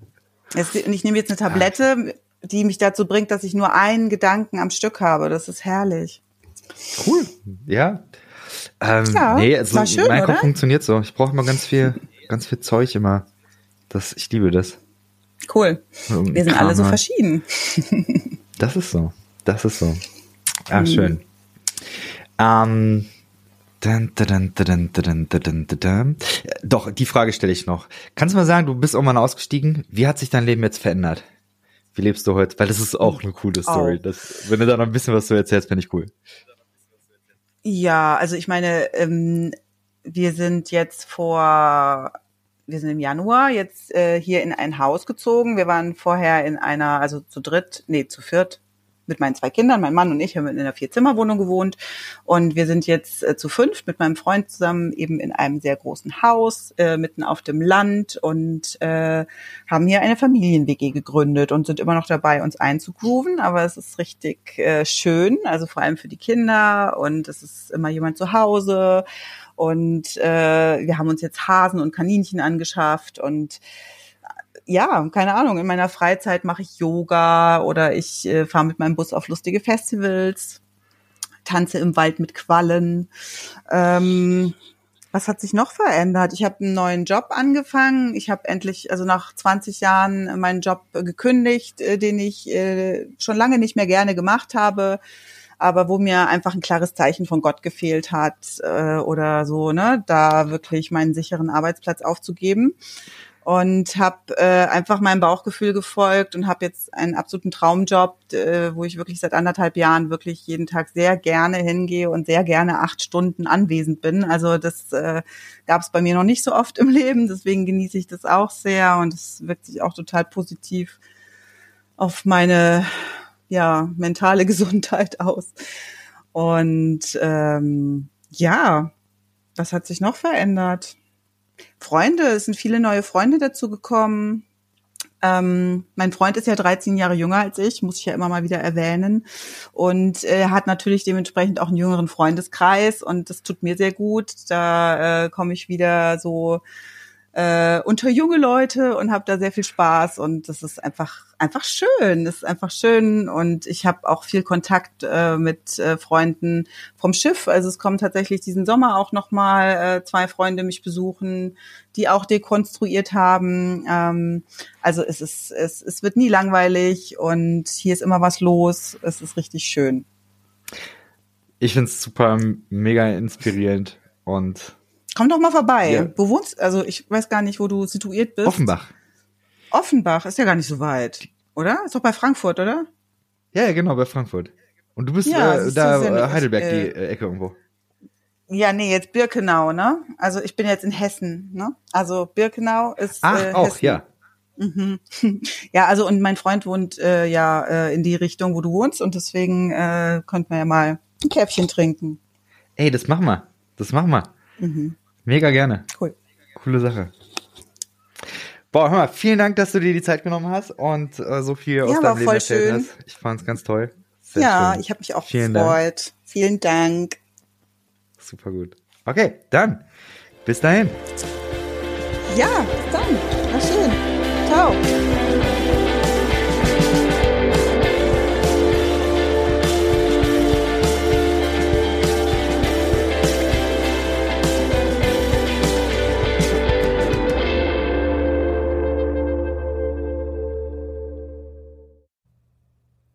Jetzt, ich nehme jetzt eine Tablette, die mich dazu bringt, dass ich nur einen Gedanken am Stück habe. Das ist herrlich. Cool. Ja. Ähm, ja, nee, also schön, mein Kopf oder? funktioniert so. Ich brauche immer ganz viel, ganz viel Zeug immer. Das, ich liebe das. Cool. Wir sind alle so verschieden. das ist so. Das ist so. Ah, mhm. schön. Ähm, Dun, dun, dun, Doch, die Frage stelle ich noch. Kannst du mal sagen, du bist irgendwann ausgestiegen. Wie hat sich dein Leben jetzt verändert? Wie lebst du heute? Weil das ist auch eine coole Story. Oh. Das, wenn du da noch ein bisschen was zu erzählst, finde ich cool. Ja, also ich meine, ähm, wir sind jetzt vor, wir sind im Januar jetzt äh, hier in ein Haus gezogen. Wir waren vorher in einer, also zu dritt, nee, zu viert, mit meinen zwei Kindern, mein Mann und ich haben in einer Vierzimmerwohnung gewohnt. Und wir sind jetzt äh, zu fünf mit meinem Freund zusammen eben in einem sehr großen Haus äh, mitten auf dem Land und äh, haben hier eine Familien-WG gegründet und sind immer noch dabei, uns einzugrooven, aber es ist richtig äh, schön, also vor allem für die Kinder und es ist immer jemand zu Hause und äh, wir haben uns jetzt Hasen und Kaninchen angeschafft und ja, keine Ahnung, in meiner Freizeit mache ich Yoga oder ich äh, fahre mit meinem Bus auf lustige Festivals, tanze im Wald mit Quallen. Ähm, was hat sich noch verändert? Ich habe einen neuen Job angefangen. Ich habe endlich, also nach 20 Jahren, meinen Job gekündigt, äh, den ich äh, schon lange nicht mehr gerne gemacht habe, aber wo mir einfach ein klares Zeichen von Gott gefehlt hat äh, oder so, ne, da wirklich meinen sicheren Arbeitsplatz aufzugeben und habe äh, einfach meinem Bauchgefühl gefolgt und habe jetzt einen absoluten Traumjob, äh, wo ich wirklich seit anderthalb Jahren wirklich jeden Tag sehr gerne hingehe und sehr gerne acht Stunden anwesend bin. Also das äh, gab es bei mir noch nicht so oft im Leben, deswegen genieße ich das auch sehr und es wirkt sich auch total positiv auf meine ja mentale Gesundheit aus. Und ähm, ja, was hat sich noch verändert? Freunde, es sind viele neue Freunde dazu gekommen. Ähm, mein Freund ist ja 13 Jahre jünger als ich, muss ich ja immer mal wieder erwähnen. Und er hat natürlich dementsprechend auch einen jüngeren Freundeskreis und das tut mir sehr gut. Da äh, komme ich wieder so äh, unter junge Leute und habe da sehr viel Spaß und das ist einfach einfach schön. Das ist einfach schön und ich habe auch viel Kontakt äh, mit äh, Freunden vom Schiff. Also es kommen tatsächlich diesen Sommer auch noch mal äh, zwei Freunde mich besuchen, die auch dekonstruiert haben. Ähm, also es ist es es wird nie langweilig und hier ist immer was los. Es ist richtig schön. Ich find's super mega inspirierend und Komm doch mal vorbei. Ja. Wo wohnst Also ich weiß gar nicht, wo du situiert bist. Offenbach. Offenbach ist ja gar nicht so weit, oder? Ist doch bei Frankfurt, oder? Ja, genau, bei Frankfurt. Und du bist ja, äh, da ja Heidelberg, äh, die äh, Ecke irgendwo. Ja, nee, jetzt Birkenau, ne? Also ich bin jetzt in Hessen, ne? Also Birkenau ist Ach, äh, auch, ja. Mhm. Ja, also und mein Freund wohnt äh, ja äh, in die Richtung, wo du wohnst und deswegen äh, könnten wir ja mal ein Käffchen trinken. Ey, das machen wir. Das machen wir. Mhm. Mega gerne. Cool. Coole Sache. Boah, hör mal, vielen Dank, dass du dir die Zeit genommen hast und äh, so viel aus ja, deinem Leben erzählt schön. hast. Ich fand's ganz toll. Sehr ja, schön. ich habe mich auch vielen gefreut. Dank. Vielen Dank. Super gut. Okay, dann bis dahin. Ja, bis dann. War schön. Ciao.